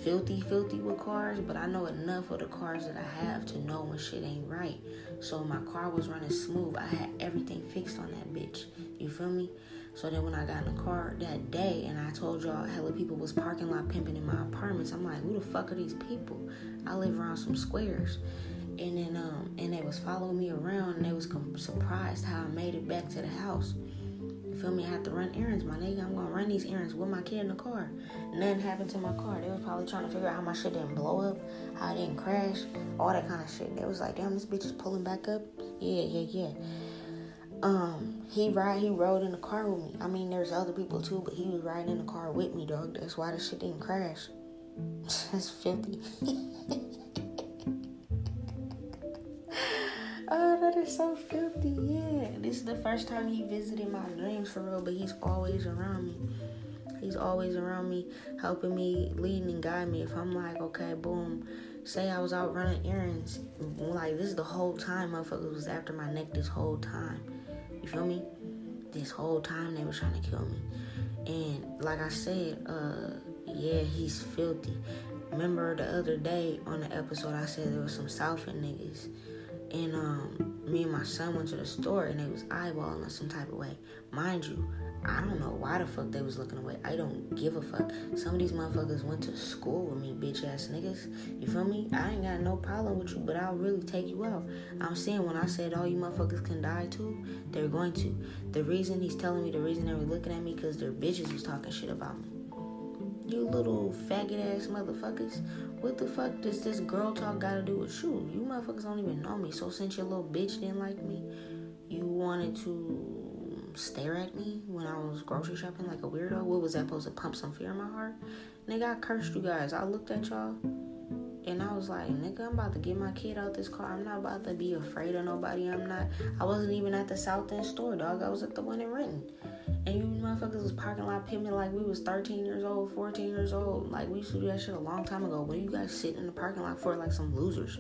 filthy, filthy with cars, but I know enough of the cars that I have to know when shit ain't right. So my car was running smooth. I had everything fixed on that bitch. You feel me? So then when I got in the car that day and I told y'all hella people was parking lot pimping in my apartments, I'm like, who the fuck are these people? I live around some squares. And then um and they was following me around and they was surprised how I made it back to the house. You feel me? I had to run errands, my nigga. I'm gonna run these errands with my kid in the car. Nothing happened to my car. They was probably trying to figure out how my shit didn't blow up, how it didn't crash, all that kind of shit. They was like, damn, this bitch is pulling back up. Yeah, yeah, yeah um he ride he rode in the car with me. I mean there's other people too, but he was riding in the car with me, dog. That's why the shit didn't crash. [laughs] That's filthy. [laughs] oh, that is so filthy. Yeah, this is the first time he visited my dreams for real, but he's always around me. He's always around me, helping me, leading and guiding me. If I'm like, okay, boom, say I was out running errands, like this is the whole time, motherfucker was after my neck this whole time. You feel me? This whole time they were trying to kill me. And like I said, uh, yeah, he's filthy. Remember the other day on the episode I said there was some Southend niggas. And um, me and my son went to the store and they was eyeballing us some type of way. Mind you, I don't know why the fuck they was looking away. I don't give a fuck. Some of these motherfuckers went to school with me, bitch ass niggas. You feel me? I ain't got no problem with you, but I'll really take you out. I'm saying when I said all you motherfuckers can die too, they're going to. The reason he's telling me the reason they were looking at me because their bitches was talking shit about me. You little faggot ass motherfuckers. What the fuck does this girl talk gotta do with you? You motherfuckers don't even know me. So since your little bitch didn't like me, you wanted to stare at me when I was grocery shopping like a weirdo? What was that supposed to pump some fear in my heart? Nigga, I cursed you guys. I looked at y'all and I was like, nigga, I'm about to get my kid out this car. I'm not about to be afraid of nobody. I'm not. I wasn't even at the South End store, dog. I was at the one in Renton. And you motherfuckers was parking lot pimping like we was 13 years old, 14 years old. Like we used to do that shit a long time ago. What are you guys sitting in the parking lot for like some losers?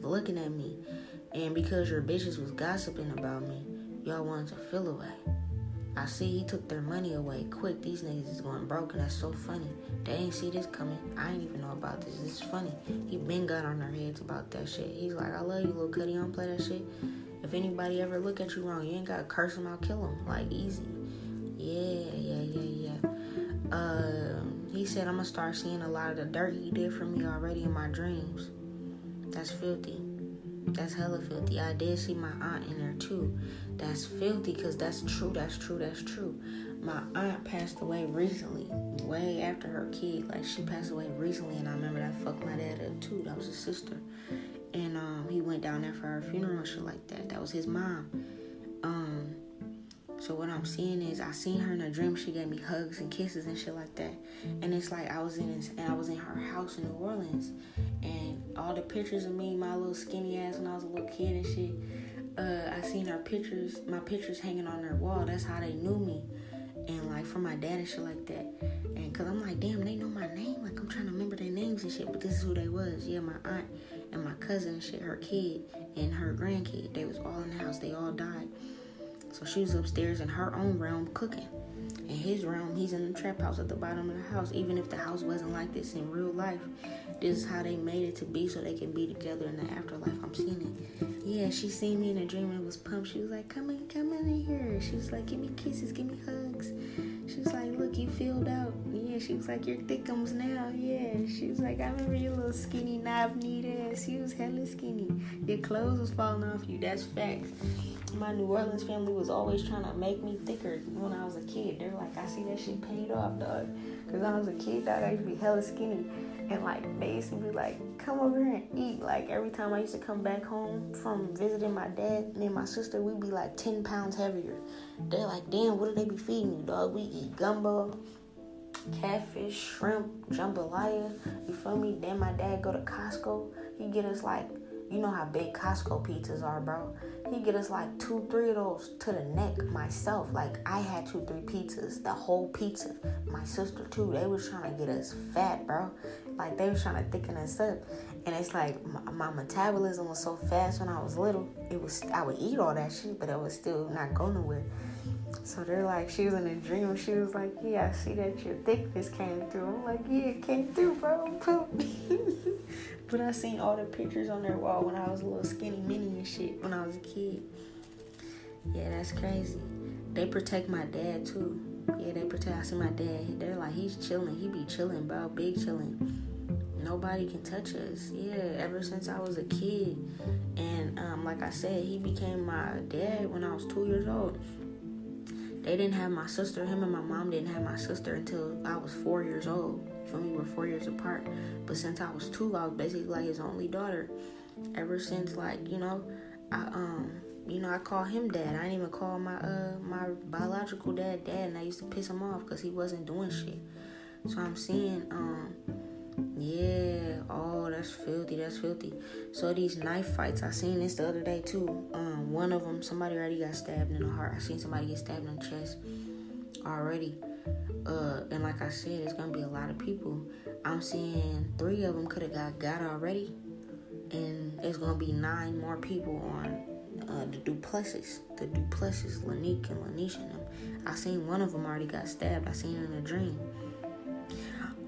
Looking at me. And because your bitches was gossiping about me, y'all wanted to feel away. I see he took their money away quick. These niggas is going broke, and that's so funny. They ain't see this coming. I ain't even know about this. This is funny. He been got on their heads about that shit. He's like, I love you, little cutty. Don't play that shit. If anybody ever look at you wrong, you ain't gotta curse them out, kill them. Like easy. Yeah, yeah, yeah, yeah. Uh, he said I'm gonna start seeing a lot of the dirt he did for me already in my dreams. That's filthy. That's hella filthy. I did see my aunt in there too. That's filthy because that's true. That's true. That's true. My aunt passed away recently, way after her kid. Like she passed away recently, and I remember that fucked my dad up too. That was his sister, and um, he went down there for her funeral and shit like that. That was his mom. Um, so what I'm seeing is I seen her in a dream. She gave me hugs and kisses and shit like that. And it's like I was in his, and I was in her house in New Orleans, and all the pictures of me, my little skinny ass when I was a little kid and shit. Uh, I seen her pictures, my pictures hanging on their wall. That's how they knew me, and like from my dad and shit like that. And cause I'm like, damn, they know my name. Like I'm trying to remember their names and shit, but this is who they was. Yeah, my aunt and my cousin and shit, her kid and her grandkid. They was all in the house. They all died. So she was upstairs in her own realm cooking. In his realm, he's in the trap house at the bottom of the house. Even if the house wasn't like this in real life, this is how they made it to be so they can be together in the afterlife. I'm seeing it. Yeah, she seen me in a dream and was pumped. She was like, Come in, come in here. She was like, Give me kisses, give me hugs. She was like, Look, you filled out. Yeah, she was like, You're thickums now. Yeah. She was like, I remember your little skinny knob kneed ass. You was hella skinny. Your clothes was falling off you. That's facts my New Orleans family was always trying to make me thicker when I was a kid. They're like, I see that shit paid off, dog. Cause when I was a kid, dog, I used to be hella skinny. And like to be like, come over here and eat. Like every time I used to come back home from visiting my dad and my sister, we'd be like 10 pounds heavier. They're like, damn, what do they be feeding you, dog? We eat gumbo, catfish, shrimp, jambalaya. You feel me? Then my dad go to Costco. He get us like you know how big Costco pizzas are, bro. He get us like two, three of those to the neck myself. Like I had two, three pizzas, the whole pizza. My sister too. They was trying to get us fat, bro. Like they was trying to thicken us up. And it's like my, my metabolism was so fast when I was little. It was I would eat all that shit, but it was still not go nowhere. So they're like, she was in a dream. She was like, yeah, I see that your thickness came through. I'm like, yeah, it came through, bro. Poop. [laughs] but I seen all the pictures on their wall when I was a little skinny mini and shit when I was a kid. Yeah, that's crazy. They protect my dad too. Yeah, they protect. I see my dad. They're like, he's chilling. He be chilling, bro. Big chilling. Nobody can touch us. Yeah, ever since I was a kid. And um, like I said, he became my dad when I was two years old they didn't have my sister. Him and my mom didn't have my sister until I was four years old. For me, we're four years apart. But since I was two, I was basically like his only daughter. Ever since, like you know, I um, you know, I call him dad. I didn't even call my uh my biological dad dad, and I used to piss him off because he wasn't doing shit. So I'm seeing um yeah. Oh, that's filthy. That's filthy. So these knife fights, I seen this the other day too. Um, one of them, somebody already got stabbed in the heart. I seen somebody get stabbed in the chest already. Uh, and like I said, it's gonna be a lot of people. I'm seeing three of them could have got got already, and it's gonna be nine more people on uh, the duplexes, the duplexes, Lanique and Lanisha and them. I seen one of them already got stabbed. I seen it in a dream.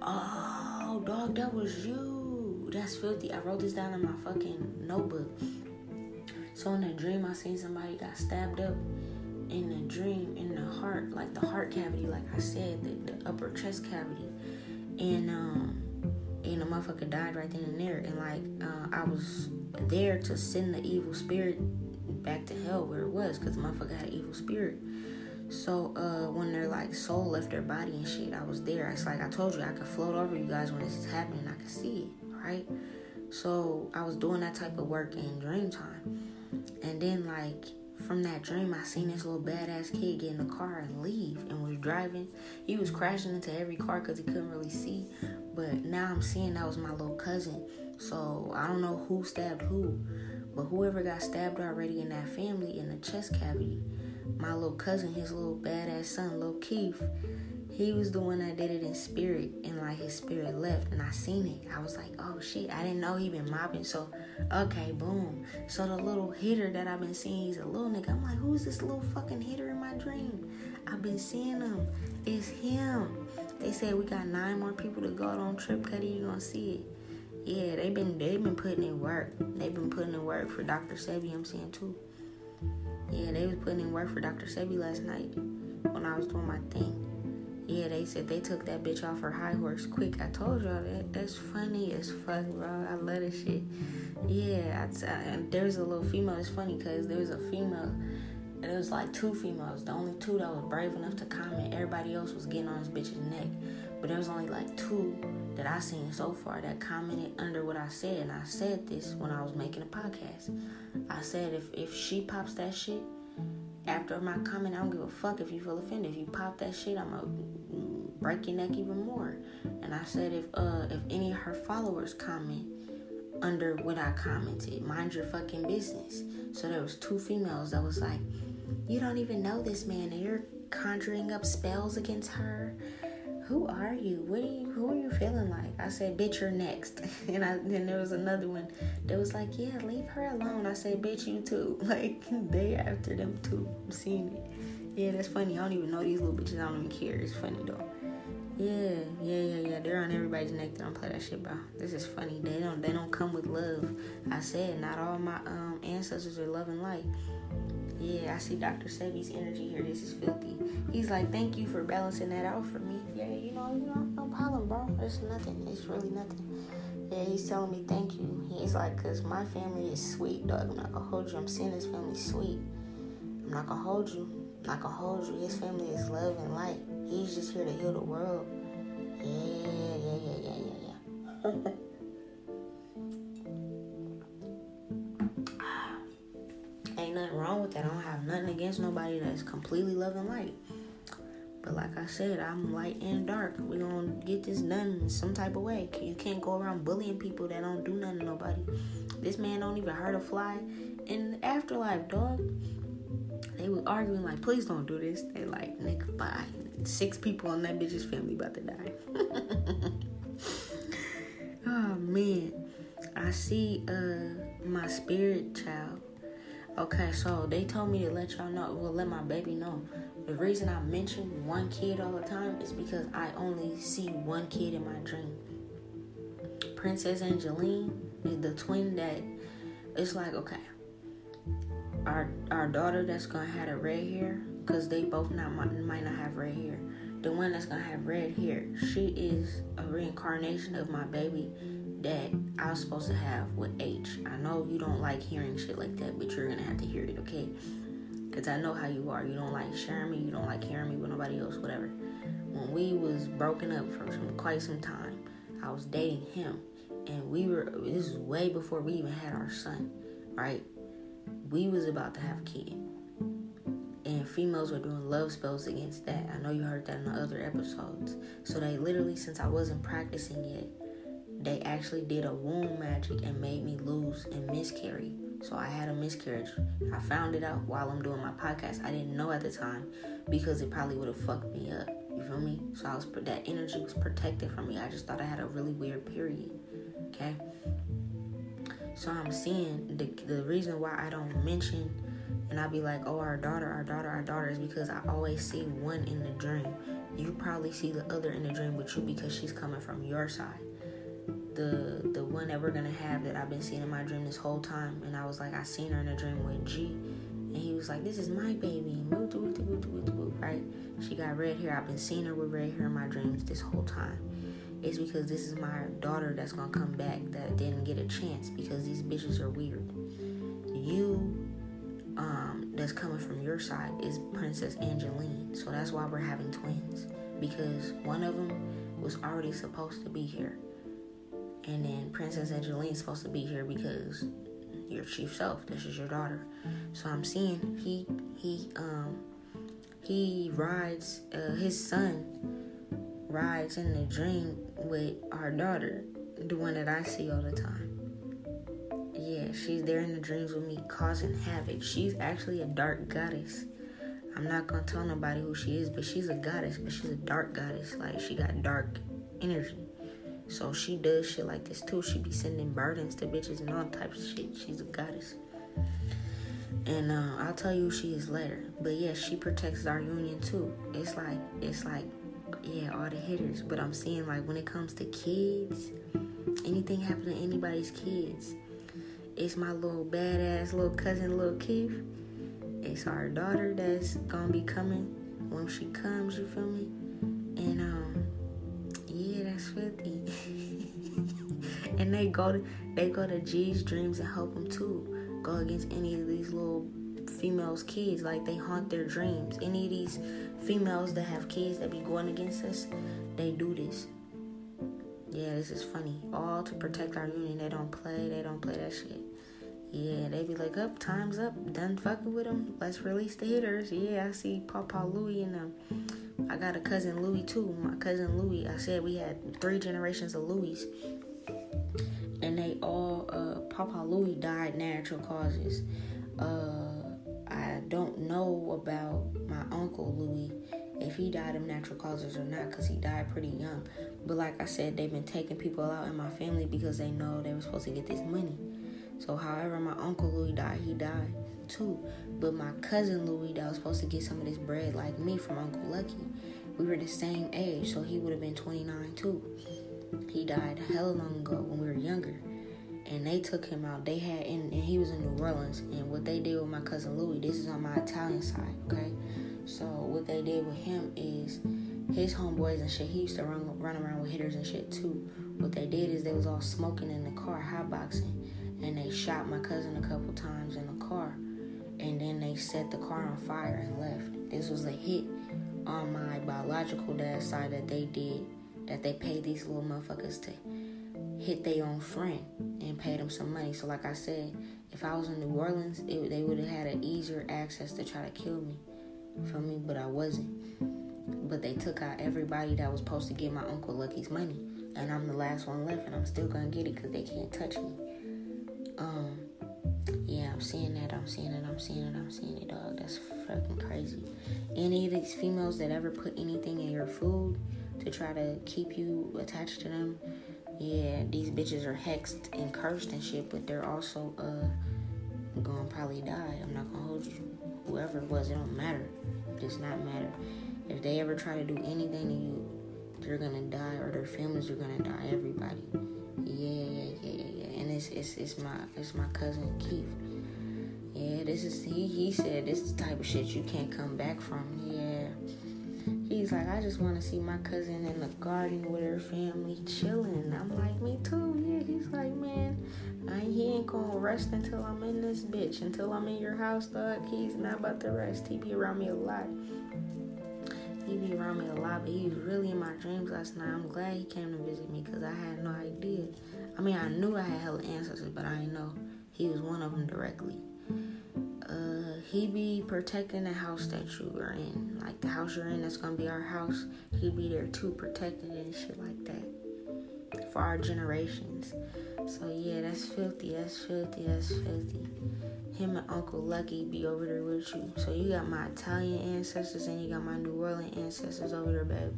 Oh dog, that was you. That's filthy. I wrote this down in my fucking notebook. So in a dream, I seen somebody got stabbed up in the dream in the heart, like the heart cavity, like I said, the, the upper chest cavity, and um, and the motherfucker died right then and there. And like uh, I was there to send the evil spirit back to hell where it was, cause the motherfucker had an evil spirit. So uh, when their like soul left their body and shit, I was there. It's like I told you, I could float over you guys when this is happening. I could see it, right? So I was doing that type of work in dream time, and then like from that dream, I seen this little badass kid get in the car and leave, and was driving. He was crashing into every car because he couldn't really see. But now I'm seeing that was my little cousin. So I don't know who stabbed who, but whoever got stabbed already in that family in the chest cavity my little cousin, his little badass son, little Keith, he was the one that did it in spirit and like his spirit left and I seen it. I was like, oh shit, I didn't know he been mopping. So okay, boom. So the little hitter that I've been seeing, he's a little nigga. I'm like, who's this little fucking hitter in my dream? I've been seeing him. It's him. They said we got nine more people to go on trip, Cuddy, you gonna see it. Yeah, they've been they've been putting in work. They've been putting in work for Dr. Sebi, I'm saying too. Yeah, they was putting in work for Dr. Sebi last night when I was doing my thing. Yeah, they said they took that bitch off her high horse quick. I told y'all that. That's funny as fuck, bro. I love this shit. Yeah, I, and there's a little female. It's funny because there was a female. And it was like two females. The only two that was brave enough to comment. Everybody else was getting on this bitch's neck. But there was only like two that I seen so far that commented under what I said. And I said this when I was making a podcast. I said if if she pops that shit, after my comment, I don't give a fuck if you feel offended. If you pop that shit, I'm gonna break your neck even more. And I said if uh if any of her followers comment under what I commented, mind your fucking business. So there was two females that was like, you don't even know this man, and you're conjuring up spells against her who are you? What are you? Who are you feeling like? I said, bitch, you're next. [laughs] And I, then there was another one that was like, yeah, leave her alone. I said, bitch, you too. [laughs] Like they after them too. I'm seeing it. Yeah, that's funny. I don't even know these little bitches. I don't even care. It's funny though. Yeah, yeah, yeah, yeah. They're on everybody's neck. They don't play that shit, bro. This is funny. They don't. They don't come with love. I said not all my um ancestors are love and light. Yeah, I see Dr. Sebi's energy here. This is filthy. He's like, thank you for balancing that out for me. Yeah, you know, you know, no problem, bro. It's nothing. It's really nothing. Yeah, he's telling me thank you. He's like, cause my family is sweet, dog. I'm not gonna hold you. I'm seeing his family sweet. I'm not gonna hold you. I'm not gonna hold you. His family is love and light. He's just here to heal the world. Yeah, yeah, yeah, yeah, yeah, yeah. [laughs] Ain't nothing wrong with that. I don't have nothing against nobody that's completely loving light. But like I said, I'm light and dark. we gonna get this done in some type of way. You can't go around bullying people that don't do nothing to nobody. This man don't even hurt a fly in the afterlife, dog. They were arguing like, please don't do this. They like, nigga, bye. Six people on that bitch's family about to die. [laughs] oh man. I see uh my spirit child Okay, so they told me to let y'all know, well, let my baby know. The reason I mention one kid all the time is because I only see one kid in my dream. Princess Angeline is the twin that it's like, okay, our our daughter that's gonna have the red hair, because they both not might not have red hair. The one that's gonna have red hair, she is a reincarnation of my baby that I was supposed to have with H. I know you don't like hearing shit like that, but you're gonna have to hear it, okay? Because I know how you are. You don't like sharing me, you don't like hearing me with nobody else, whatever. When we was broken up for some, quite some time, I was dating him. And we were, this is way before we even had our son, right? We was about to have a kid. And females were doing love spells against that. I know you heard that in the other episodes. So they literally, since I wasn't practicing yet, they actually did a womb magic and made me lose and miscarry. So I had a miscarriage. I found it out while I'm doing my podcast. I didn't know at the time because it probably would have fucked me up. You feel me? So I was that energy was protected from me. I just thought I had a really weird period. Okay. So I'm seeing the the reason why I don't mention and I'll be like, oh, our daughter, our daughter, our daughter is because I always see one in the dream. You probably see the other in the dream with you because she's coming from your side the the one that we're gonna have that I've been seeing in my dream this whole time, and I was like, I seen her in a dream with G, and he was like, this is my baby, right? She got red hair. I've been seeing her with red hair in my dreams this whole time. It's because this is my daughter that's gonna come back that didn't get a chance because these bitches are weird. You, um, that's coming from your side is Princess Angeline, so that's why we're having twins because one of them was already supposed to be here and then Princess Angeline's supposed to be here because your chief self. This is your daughter. So I'm seeing he he um he rides uh, his son rides in the dream with our daughter, the one that I see all the time. Yeah, she's there in the dreams with me causing havoc. She's actually a dark goddess. I'm not gonna tell nobody who she is, but she's a goddess, but she's a dark goddess. Like she got dark energy. So she does shit like this too. She be sending burdens to bitches and all types of shit. She's a goddess. And uh, I'll tell you she is later. But yeah, she protects our union too. It's like it's like yeah, all the hitters. But I'm seeing like when it comes to kids, anything happen to anybody's kids, it's my little badass little cousin, little Keith. It's our daughter that's gonna be coming when she comes. You feel me? And um, yeah, that's fifty. And they go to they go to G's dreams and help them too. Go against any of these little females' kids. Like they haunt their dreams. Any of these females that have kids that be going against us, they do this. Yeah, this is funny. All to protect our union. They don't play. They don't play that shit. Yeah, they be like, up, time's up. Done fucking with them. Let's release the hitters. Yeah, I see Papa Louie and them. I got a cousin Louie too. My cousin Louie. I said we had three generations of Louis. And they all, uh, Papa Louie died natural causes. Uh, I don't know about my uncle Louis if he died of natural causes or not because he died pretty young. But like I said, they've been taking people out in my family because they know they were supposed to get this money. So, however, my uncle Louis died, he died too. But my cousin Louis that was supposed to get some of this bread, like me from Uncle Lucky, we were the same age, so he would have been 29 too. He died a hella long ago when we were younger and they took him out. They had, and, and, he was in New Orleans. And what they did with my cousin Louis, this is on my Italian side, okay? So what they did with him is his homeboys and shit. He used to run run around with hitters and shit too. What they did is they was all smoking in the car, hotboxing, and they shot my cousin a couple times in the car, and then they set the car on fire and left. This was a hit on my biological dad's side that they did, that they paid these little motherfuckers to hit their own friend and pay them some money. So, like I said, if I was in New Orleans, it, they would have had an easier access to try to kill me for me, but I wasn't. But they took out everybody that was supposed to get my Uncle Lucky's money, and I'm the last one left, and I'm still gonna get it because they can't touch me. Um, yeah, I'm seeing that, I'm seeing it, I'm seeing it, I'm seeing it, dog. That's fucking crazy. Any of these females that ever put anything in your food to try to keep you attached to them, yeah, these bitches are hexed and cursed and shit, but they're also uh gonna probably die. I'm not gonna hold you. Whoever it was, it don't matter. It does not matter. If they ever try to do anything to you, they're gonna die or their families are gonna die. Everybody. Yeah, yeah, yeah, yeah. And it's it's it's my it's my cousin Keith. Yeah, this is he he said this is the type of shit you can't come back from. Yeah. He's like, I just want to see my cousin in the garden with her family chilling. I'm like, me too. Yeah. He's like, man, I, he ain't gonna rest until I'm in this bitch. Until I'm in your house, dog. He's not about to rest. He be around me a lot. He be around me a lot, but he was really in my dreams last night. I'm glad he came to visit me because I had no idea. I mean, I knew I had hella ancestors, but I didn't know he was one of them directly uh, he be protecting the house that you are in. Like the house you're in, that's gonna be our house. He be there too, protecting it and shit like that for our generations. So yeah, that's filthy. That's filthy. That's filthy. Him and Uncle Lucky be over there with you. So you got my Italian ancestors and you got my New Orleans ancestors over there, babe.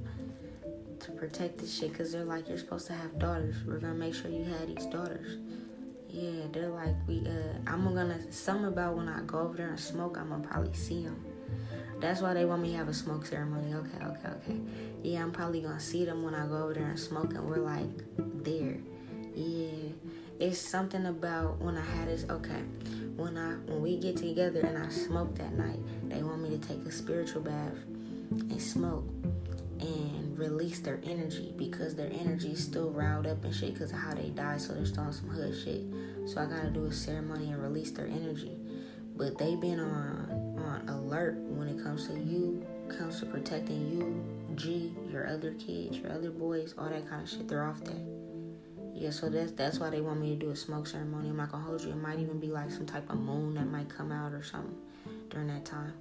To protect this shit, cause they're like you're supposed to have daughters. We're gonna make sure you have these daughters yeah, they're like we. Uh, I'm gonna something about when I go over there and smoke. I'm gonna probably see them. That's why they want me to have a smoke ceremony. Okay, okay, okay. Yeah, I'm probably gonna see them when I go over there and smoke, and we're like there. Yeah, it's something about when I had this. Okay, when I when we get together and I smoke that night, they want me to take a spiritual bath and smoke and release their energy because their energy is still riled up and shit because of how they died. So they're still on some hood shit. So I gotta do a ceremony and release their energy. But they've been on on alert when it comes to you, comes to protecting you, G, your other kids, your other boys, all that kind of shit. They're off that. Yeah, so that's that's why they want me to do a smoke ceremony. I'm not gonna hold you. It might even be like some type of moon that might come out or something during that time.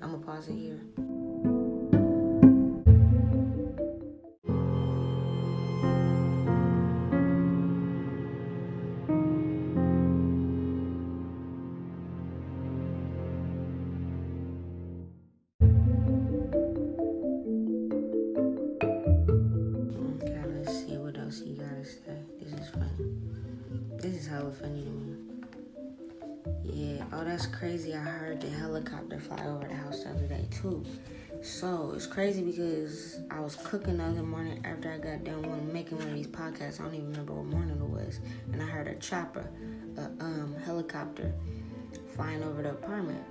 I'm gonna pause it here. Crazy. I heard the helicopter fly over the house the other day too. So it's crazy because I was cooking the other morning after I got done making one of these podcasts. I don't even remember what morning it was, and I heard a chopper, a um, helicopter, flying over the apartment.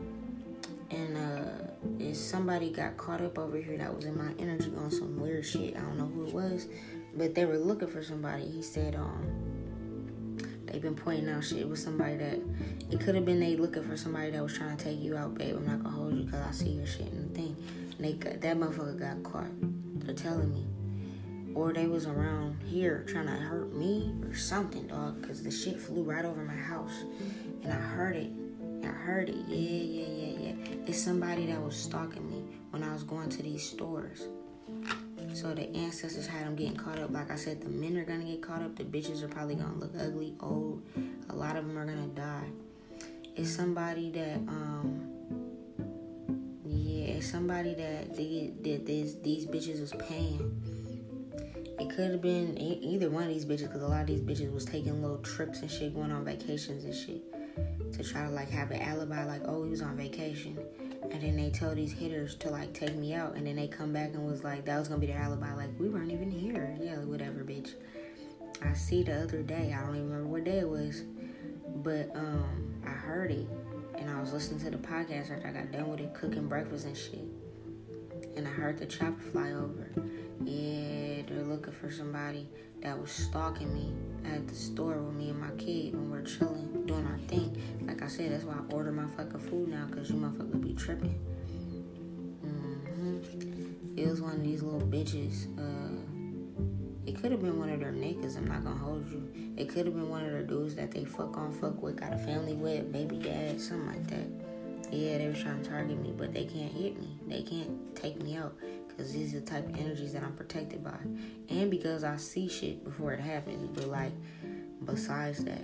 And uh, somebody got caught up over here that was in my energy on some weird shit. I don't know who it was, but they were looking for somebody. He said, um, they've been pointing out shit with somebody that it could have been they looking for somebody that was trying to take you out, babe. I'm not gonna hold you because I see your shit in the thing. And they got, that motherfucker got caught. They're telling me. Or they was around here trying to hurt me or something, dog, because the shit flew right over my house. And I heard it. I heard it. Yeah, yeah, yeah, yeah. It's somebody that was stalking me when I was going to these stores. So the ancestors had them getting caught up. Like I said, the men are gonna get caught up. The bitches are probably gonna look ugly, old. A lot of them are gonna die. It's somebody that um yeah, it's somebody that they that these these bitches was paying. It could have been either one of these bitches because a lot of these bitches was taking little trips and shit, going on vacations and shit to try to like have an alibi, like oh he was on vacation, and then they tell these hitters to like take me out, and then they come back and was like that was gonna be their alibi, like we weren't even here, yeah, whatever, bitch. I see the other day, I don't even remember what day it was, but um I heard it. And I was listening to the podcast after I got done with it, cooking breakfast and shit. And I heard the chopper fly over. Yeah, they're looking for somebody that was stalking me at the store with me and my kid when we're chilling, doing our thing. Like I said, that's why I order my fucking food now, because you motherfuckers be tripping. Mm-hmm. It was one of these little bitches. Uh, it could have been one of their niggas, I'm not gonna hold you. It could have been one of their dudes that they fuck on, fuck with, got a family with, baby dad, something like that. Yeah, they were trying to target me, but they can't hit me. They can't take me out because these are the type of energies that I'm protected by. And because I see shit before it happens. But, like, besides that,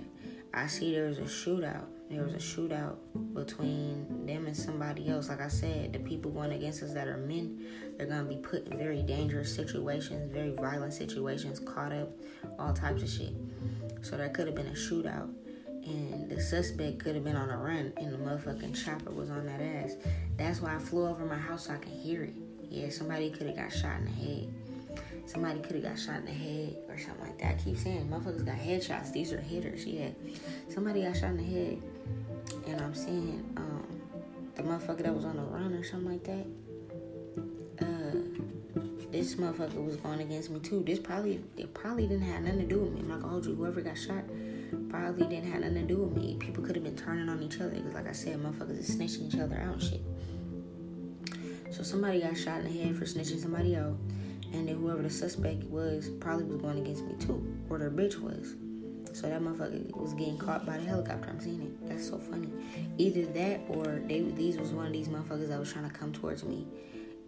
I see there was a shootout there was a shootout between them and somebody else. Like I said, the people going against us that are men, they're gonna be put in very dangerous situations, very violent situations, caught up, all types of shit. So there could have been a shootout, and the suspect could have been on a run, and the motherfucking chopper was on that ass. That's why I flew over my house so I could hear it. Yeah, somebody could have got shot in the head. Somebody could have got shot in the head or something like that. I keep saying, motherfuckers got headshots. These are hitters. Yeah, somebody got shot in the head and I'm saying um, the motherfucker that was on the run or something like that. Uh, this motherfucker was going against me too. This probably it probably didn't have nothing to do with me. I'm not gonna hold you. Whoever got shot probably didn't have nothing to do with me. People could have been turning on each other because, like I said, motherfuckers is snitching each other out shit. So somebody got shot in the head for snitching somebody out, and then whoever the suspect was probably was going against me too, or their bitch was. So that motherfucker was getting caught by the helicopter. I'm seeing it. That's so funny. Either that or they these was one of these motherfuckers that was trying to come towards me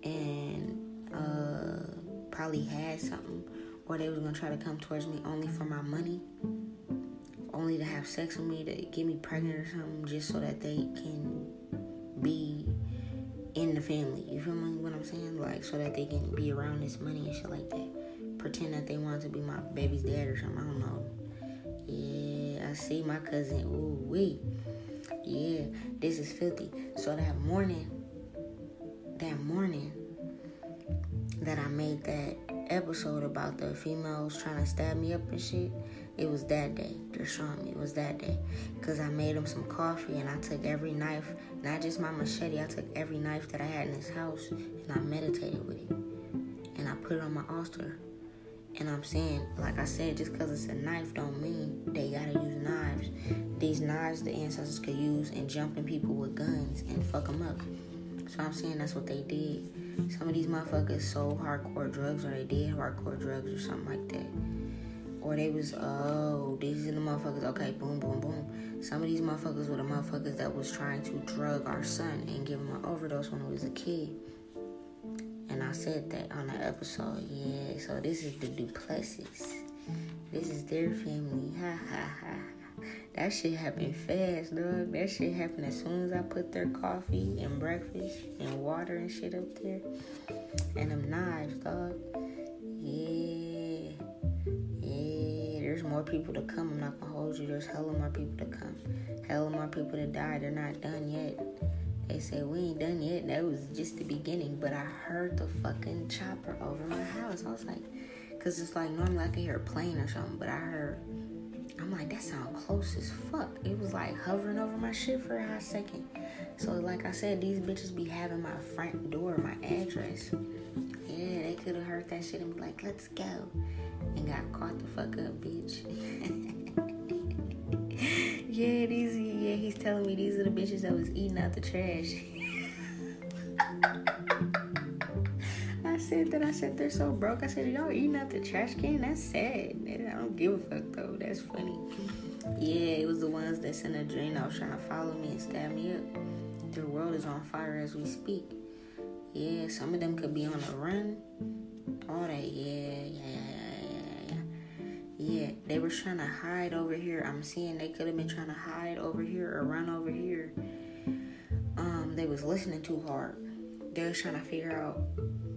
and uh, probably had something, or they was gonna try to come towards me only for my money, only to have sex with me to get me pregnant or something, just so that they can be in the family. You feel me? What I'm saying? Like so that they can be around this money and shit like that. Pretend that they want to be my baby's dad or something. I don't know. Yeah, I see my cousin. Ooh, wee. Yeah, this is filthy. So that morning, that morning that I made that episode about the females trying to stab me up and shit, it was that day. They're showing me it was that day. Because I made them some coffee and I took every knife, not just my machete, I took every knife that I had in this house and I meditated with it. And I put it on my altar and I'm saying, like I said, just because it's a knife don't mean they gotta use knives. These knives the ancestors could use in jumping people with guns and fuck them up. So I'm saying that's what they did. Some of these motherfuckers sold hardcore drugs or they did hardcore drugs or something like that. Or they was, oh, these are the motherfuckers, okay, boom, boom, boom. Some of these motherfuckers were the motherfuckers that was trying to drug our son and give him an overdose when he was a kid. And I said that on the episode. Yeah, so this is the Duplessis. This is their family. Ha ha ha. That shit happened fast, dog. That shit happened as soon as I put their coffee and breakfast and water and shit up there. And them knives, dog. Yeah. More people to come. I'm not gonna hold you. There's hella more people to come. Hella more people to die. They're not done yet. They say we ain't done yet. That was just the beginning. But I heard the fucking chopper over my house. I was like, cause it's like normally I can hear a plane or something, but I heard. I'm like, that sound close as fuck. It was like hovering over my shit for a hot second. So like I said, these bitches be having my front door, my address. Yeah, they could have heard that shit and be like, let's go. And got caught the fuck up, bitch. [laughs] yeah, these yeah, he's telling me these are the bitches that was eating out the trash. [laughs] I said that I said they're so broke. I said, y'all eating out the trash can? That's sad. I don't give a fuck though. That's funny. Yeah, it was the ones that's in a dream that was trying to follow me and stab me up. Their world is on fire as we speak. Yeah, some of them could be on a run. All that, yeah, yeah, yeah, yeah, yeah. they were trying to hide over here. I'm seeing they could have been trying to hide over here or run over here. Um, they was listening too hard. They was trying to figure out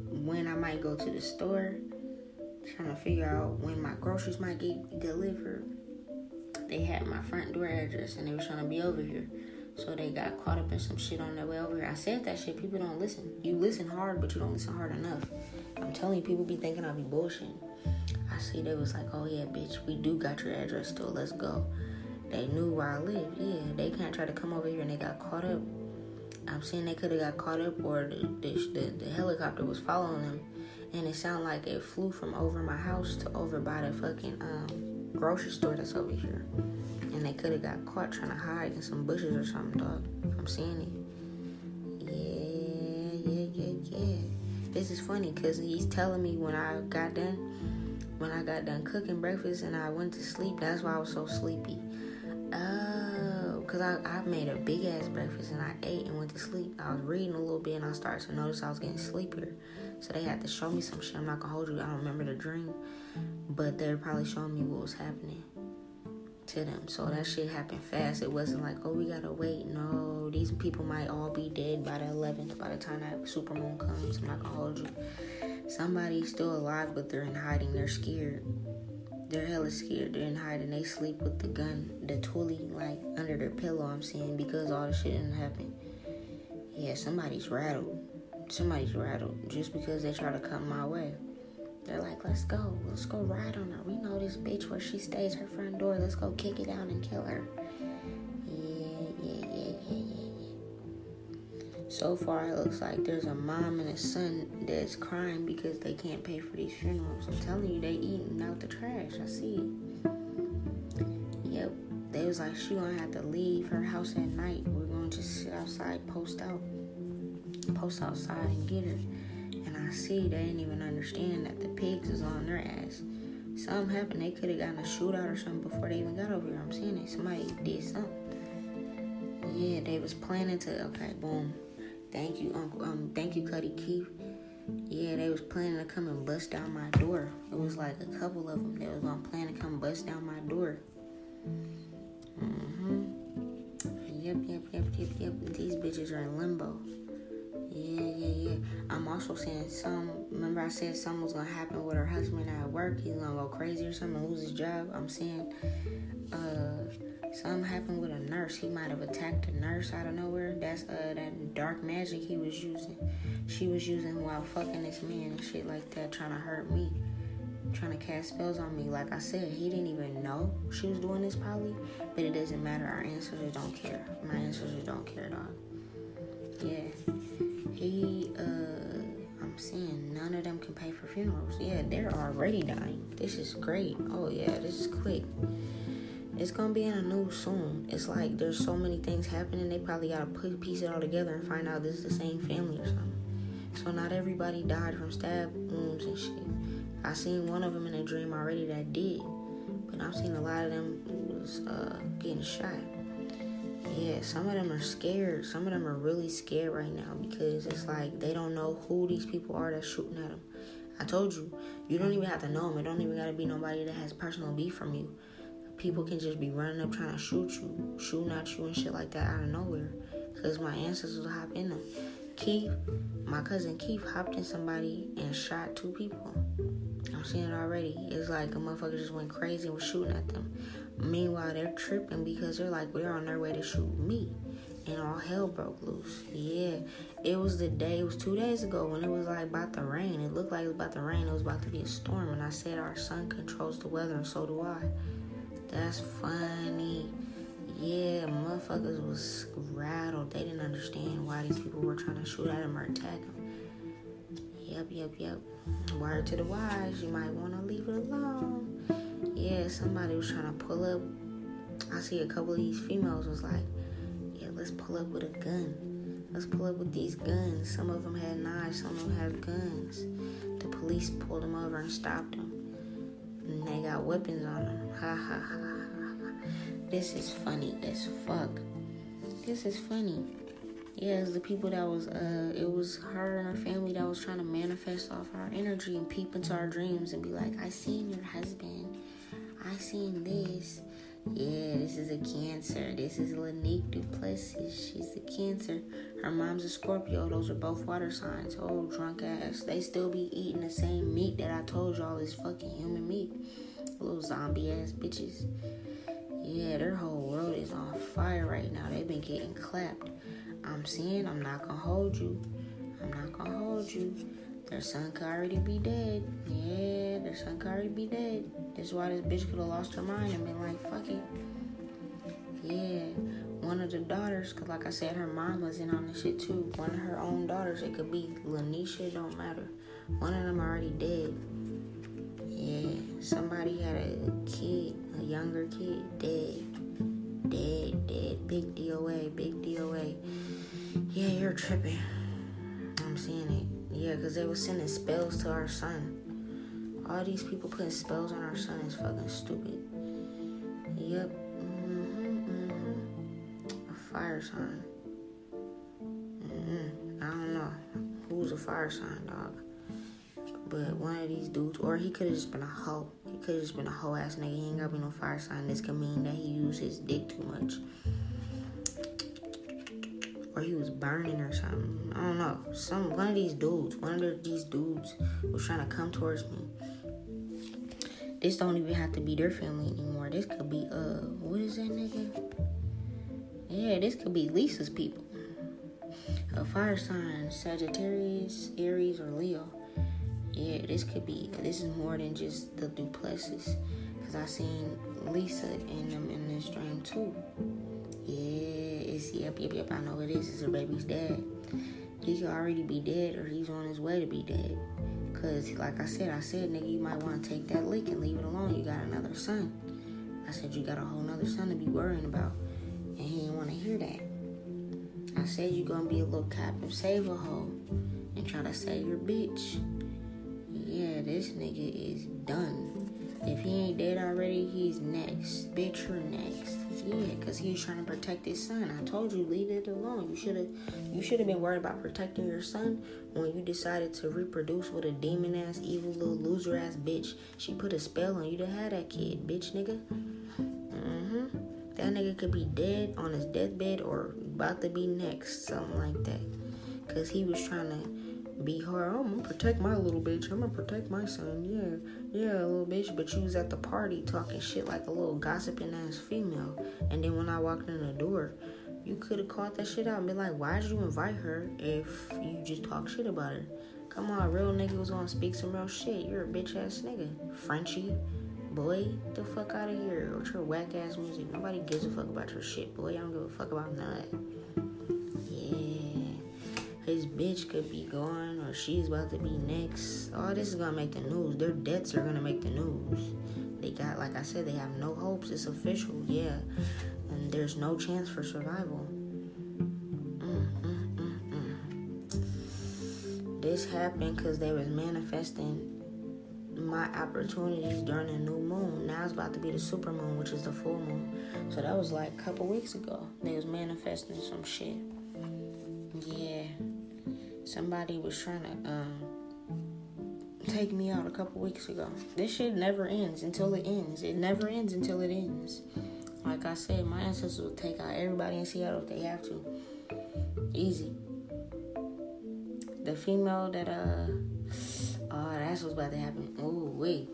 when I might go to the store. Trying to figure out when my groceries might get delivered. They had my front door address and they were trying to be over here. So they got caught up in some shit on their way over here. I said that shit. People don't listen. You listen hard, but you don't listen hard enough. I'm telling you, people be thinking I be bullshitting. I see they was like, oh yeah, bitch, we do got your address still. Let's go. They knew where I lived. Yeah, they can't try to come over here and they got caught up. I'm saying they could have got caught up or the, the, the, the helicopter was following them. And it sounded like it flew from over my house to over by the fucking um, grocery store that's over here they could have mm-hmm. got caught trying to hide in some bushes or something, dog. I'm seeing it. Yeah, yeah, yeah, yeah. This is funny because he's telling me when I got done, when I got done cooking breakfast and I went to sleep, that's why I was so sleepy. Oh, because I, I made a big ass breakfast and I ate and went to sleep. I was reading a little bit and I started to notice I was getting sleepier. So they had to show me some shit. I'm not gonna hold you. I don't remember the dream, but they're probably showing me what was happening to them. So that shit happened fast. It wasn't like, oh, we gotta wait. No, these people might all be dead by the 11th, by the time that supermoon comes. I'm not gonna hold you. Somebody's still alive, but they're in hiding. They're scared. They're hella scared. They're in hiding. They sleep with the gun, the toolie, like under their pillow. I'm saying because all the shit didn't happen. Yeah, somebody's rattled. Somebody's rattled just because they try to come my way. They're like, let's go. Let's go ride on her. We know this bitch where she stays, her front door. Let's go kick it down and kill her. Yeah, yeah, yeah, yeah, yeah, yeah. So far, it looks like there's a mom and a son that's crying because they can't pay for these funerals. I'm telling you, they eating out the trash. I see. Yep. They was like, she gonna have to leave her house at night. We're gonna just sit outside, post out, post outside and get her. I see they didn't even understand that the pigs is on their ass. Something happened. They could have gotten a shootout or something before they even got over here. I'm seeing it. Somebody did something. Yeah, they was planning to. Okay, boom. Thank you, Uncle. Um, thank you, Cuddy Keith. Yeah, they was planning to come and bust down my door. It was like a couple of them. They was gonna plan to come bust down my door. Mhm. Yep, yep, yep, yep, yep. These bitches are in limbo. Yeah, yeah, yeah. I'm also seeing some. Remember, I said something was gonna happen with her husband at work. He's gonna go crazy or something, lose his job. I'm seeing uh, something happened with a nurse. He might have attacked a nurse out of nowhere. That's uh, that dark magic he was using. She was using while fucking this man and shit like that, trying to hurt me, trying to cast spells on me. Like I said, he didn't even know she was doing this probably, but it doesn't matter. Our ancestors don't care. My ancestors don't care, dog. Yeah he uh I'm saying none of them can pay for funerals. Yeah, they're already dying. This is great. Oh yeah, this is quick. It's gonna be in a news soon. It's like there's so many things happening. They probably gotta put piece it all together and find out this is the same family or something. So not everybody died from stab wounds and shit. I seen one of them in a dream already that did, but I've seen a lot of them was uh, getting shot yeah, some of them are scared. Some of them are really scared right now because it's like they don't know who these people are that's shooting at them. I told you, you don't even have to know them. It don't even gotta be nobody that has personal beef from you. People can just be running up trying to shoot you, shooting at you and shit like that out of nowhere. Cause my ancestors hop in them. Keith, my cousin Keith hopped in somebody and shot two people. I'm seeing it already. It's like a motherfucker just went crazy and was shooting at them. Meanwhile, they're tripping because they're like, we're on their way to shoot me. And all hell broke loose. Yeah. It was the day, it was two days ago when it was like about to rain. It looked like it was about to rain. It was about to be a storm. And I said, our sun controls the weather, and so do I. That's funny. Yeah, motherfuckers was rattled. They didn't understand why these people were trying to shoot at him or attack him. Yep, yep, yep. Word to the wise, you might want to leave it alone. Yeah, somebody was trying to pull up. I see a couple of these females was like, yeah, let's pull up with a gun. Let's pull up with these guns. Some of them had knives, some of them had guns. The police pulled them over and stopped them. And they got weapons on them. [laughs] Ha ha ha. This is funny as fuck. This is funny. Yeah, it's the people that was uh it was her and her family that was trying to manifest off our energy and peep into our dreams and be like, I seen your husband. I seen this. Yeah, this is a cancer. This is Lanique Duplessis. She's a cancer. Her mom's a Scorpio. Those are both water signs. Oh, drunk ass. They still be eating the same meat that I told y'all is fucking human meat. Little zombie ass bitches. Yeah, their whole world is on fire right now. They've been getting clapped. I'm seeing, I'm not gonna hold you. I'm not gonna hold you. Their son could already be dead. Yeah, their son could already be dead. That's why this bitch could have lost her mind and been like, fuck it. Yeah, one of the daughters, cause like I said, her mom was in on the shit too. One of her own daughters, it could be Lanisha, don't matter. One of them already dead. Yeah, somebody had a kid, a younger kid, dead. Dead, dead. Big DOA, big DOA. Yeah, you're tripping. I'm seeing it. Yeah, because they were sending spells to our son. All these people putting spells on our son is fucking stupid. Yep. Mm-hmm, mm-hmm. A fire sign. Mm-hmm. I don't know. Who's a fire sign, dog? But one of these dudes, or he could have just been a hoe. He could have just been a hoe ass nigga. He ain't gotta be no fire sign. This could mean that he used his dick too much or he was burning or something. I don't know. Some one of these dudes, one of these dudes was trying to come towards me. This don't even have to be their family anymore. This could be uh what is that nigga? Yeah, this could be Lisa's people. A fire sign, Sagittarius, Aries, or Leo. Yeah, this could be this is more than just the duplexes. Cause I seen Lisa in them in this dream too. Yeah is, yep, yep, yep, I know it is. It's a baby's dad. He could already be dead or he's on his way to be dead. Cause like I said, I said, nigga, you might want to take that lick and leave it alone. You got another son. I said you got a whole nother son to be worrying about. And he didn't want to hear that. I said you gonna be a little captive save a hoe and try to save your bitch. Yeah, this nigga is done. If he ain't dead already, he's next. Bitch, you're next. Yeah, cause he was trying to protect his son. I told you, leave it alone. You should have, you should have been worried about protecting your son when you decided to reproduce with a demon ass, evil little loser ass bitch. She put a spell on you to have that kid, bitch, nigga. Mm-hmm. That nigga could be dead on his deathbed or about to be next, something like that. Cause he was trying to be hard. I'm gonna protect my little bitch. I'm gonna protect my son. Yeah, yeah, little bitch. But you was at the party talking shit like a little gossiping ass female. And then when I walked in the door, you could have caught that shit out and be like, why'd you invite her if you just talk shit about her? Come on, real nigga was gonna speak some real shit. You're a bitch ass nigga. Frenchie. Boy, the fuck out of here with your whack ass music. Nobody gives a fuck about your shit, boy. I don't give a fuck about none his bitch could be gone or she's about to be next. All this is gonna make the news. Their debts are gonna make the news. They got, like I said, they have no hopes. It's official, yeah. And there's no chance for survival. This happened because they was manifesting my opportunities during the new moon. Now it's about to be the super moon, which is the full moon. So that was like a couple weeks ago. They was manifesting some shit. Yeah somebody was trying to um, take me out a couple weeks ago. This shit never ends until it ends. It never ends until it ends. Like I said, my ancestors will take out everybody in Seattle if they have to. Easy. The female that uh Oh, that's what's about to happen. Oh, wait.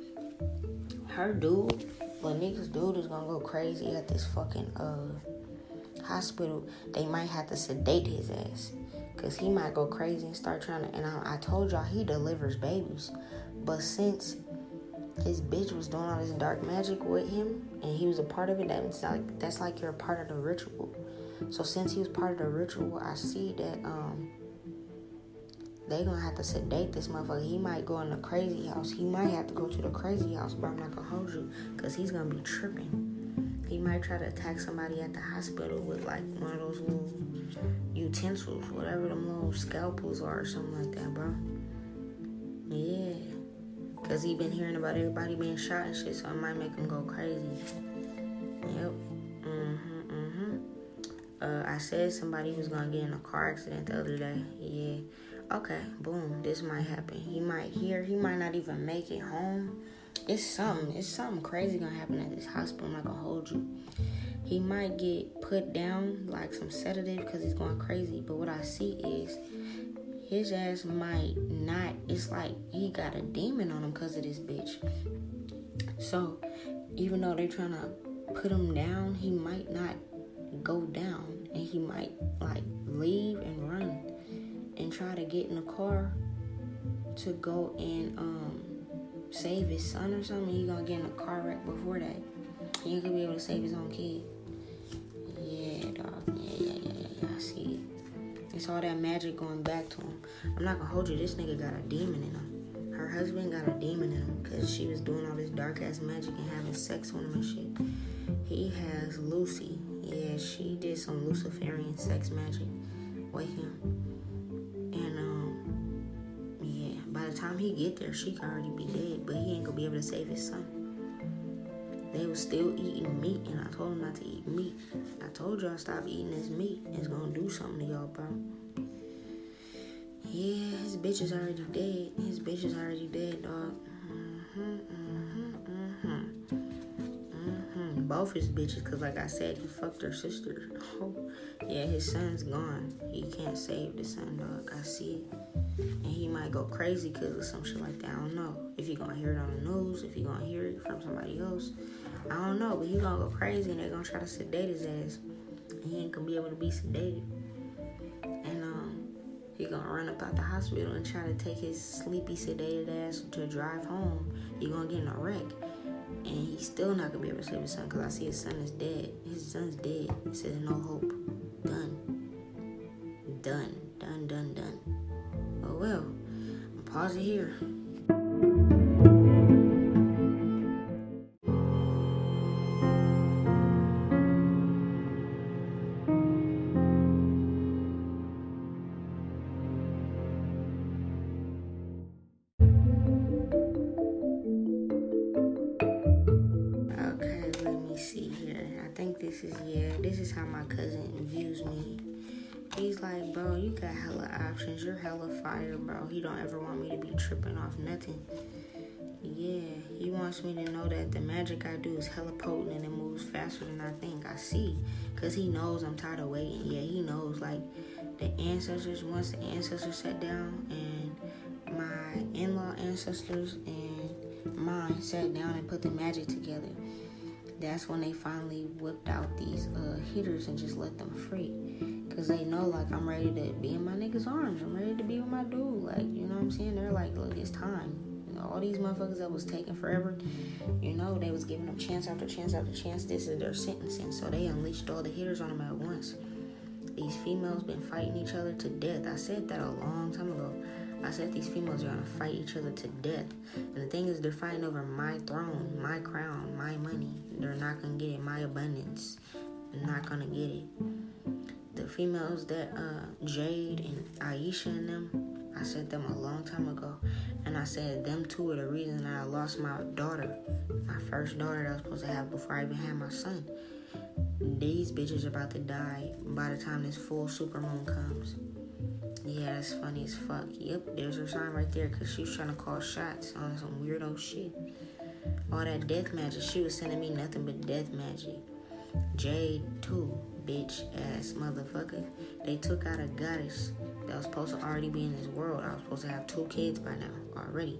Her dude, well, niggas dude is gonna go crazy at this fucking uh hospital. They might have to sedate his ass. Cause he might go crazy and start trying to and I, I told y'all he delivers babies. But since his bitch was doing all this dark magic with him and he was a part of it, that's like that's like you're a part of the ritual. So since he was part of the ritual, I see that um they gonna have to sedate this motherfucker. He might go in the crazy house. He might have to go to the crazy house, but I'm not gonna hold you, cause he's gonna be tripping. He might try to attack somebody at the hospital with like one of those little utensils, whatever them little scalpels are, or something like that, bro. Yeah, cause he been hearing about everybody being shot and shit, so it might make him go crazy. Yep. Mm-hmm. Mm-hmm. Uh, I said somebody was gonna get in a car accident the other day. Yeah okay, boom, this might happen. He might hear, he might not even make it home. It's something, it's something crazy gonna happen at this hospital. I'm not gonna hold you. He might get put down like some sedative because he's going crazy. But what I see is his ass might not. It's like he got a demon on him because of this bitch. So even though they're trying to put him down, he might not go down and he might like leave and run and try to get in the car to go and um, save his son or something, he gonna get in a car wreck before that. He gonna be able to save his own kid. Yeah, dog. Yeah, yeah, yeah, yeah, yeah. I see it. It's all that magic going back to him. I'm not gonna hold you. This nigga got a demon in him. Her husband got a demon in him because she was doing all this dark ass magic and having sex with him and shit. He has Lucy. Yeah, she did some Luciferian sex magic with him. Time he get there, she could already be dead, but he ain't gonna be able to save his son. They was still eating meat, and I told him not to eat meat. I told y'all stop eating this meat. It's gonna do something to y'all, bro. Yeah, his bitch is already dead. His bitch is already dead, dog. Both his bitches, cause like I said, he fucked her sister. [laughs] Yeah, his son's gone. He can't save the son, dog. I see it and he might go crazy because of some shit like that. I don't know if he gonna hear it on the news, if he gonna hear it from somebody else. I don't know, but he gonna go crazy and they're gonna try to sedate his ass. And he ain't gonna be able to be sedated. And um, he gonna run up out the hospital and try to take his sleepy sedated ass to drive home. He gonna get in a wreck. And he's still not gonna be able to save his son because I see his son is dead. His son's dead. He says no hope. Done. Done. Done, done, done. Oh well, pause it here. Fire, bro. He don't ever want me to be tripping off nothing. Yeah, he wants me to know that the magic I do is hella potent and it moves faster than I think. I see. Because he knows I'm tired of waiting. Yeah, he knows. Like, the ancestors, once the ancestors sat down and my in law ancestors and mine sat down and put the magic together, that's when they finally whipped out these uh, hitters and just let them free. Cause they know like I'm ready to be in my niggas' arms. I'm ready to be with my dude. Like, you know what I'm saying? They're like, look, it's time. You know, all these motherfuckers that was taking forever, you know, they was giving them chance after chance after chance. This is their sentencing. So they unleashed all the hitters on them at once. These females been fighting each other to death. I said that a long time ago. I said these females are gonna fight each other to death. And the thing is, they're fighting over my throne, my crown, my money. They're not gonna get it. My abundance. They're not gonna get it the females that uh, Jade and Aisha and them, I said them a long time ago, and I said them two are the reason I lost my daughter, my first daughter that I was supposed to have before I even had my son. These bitches about to die by the time this full super moon comes. Yeah, that's funny as fuck. Yep, there's her sign right there because she was trying to call shots on some weirdo shit. All that death magic, she was sending me nothing but death magic. Jade, too bitch ass motherfucker. They took out a goddess that was supposed to already be in this world. I was supposed to have two kids by now already.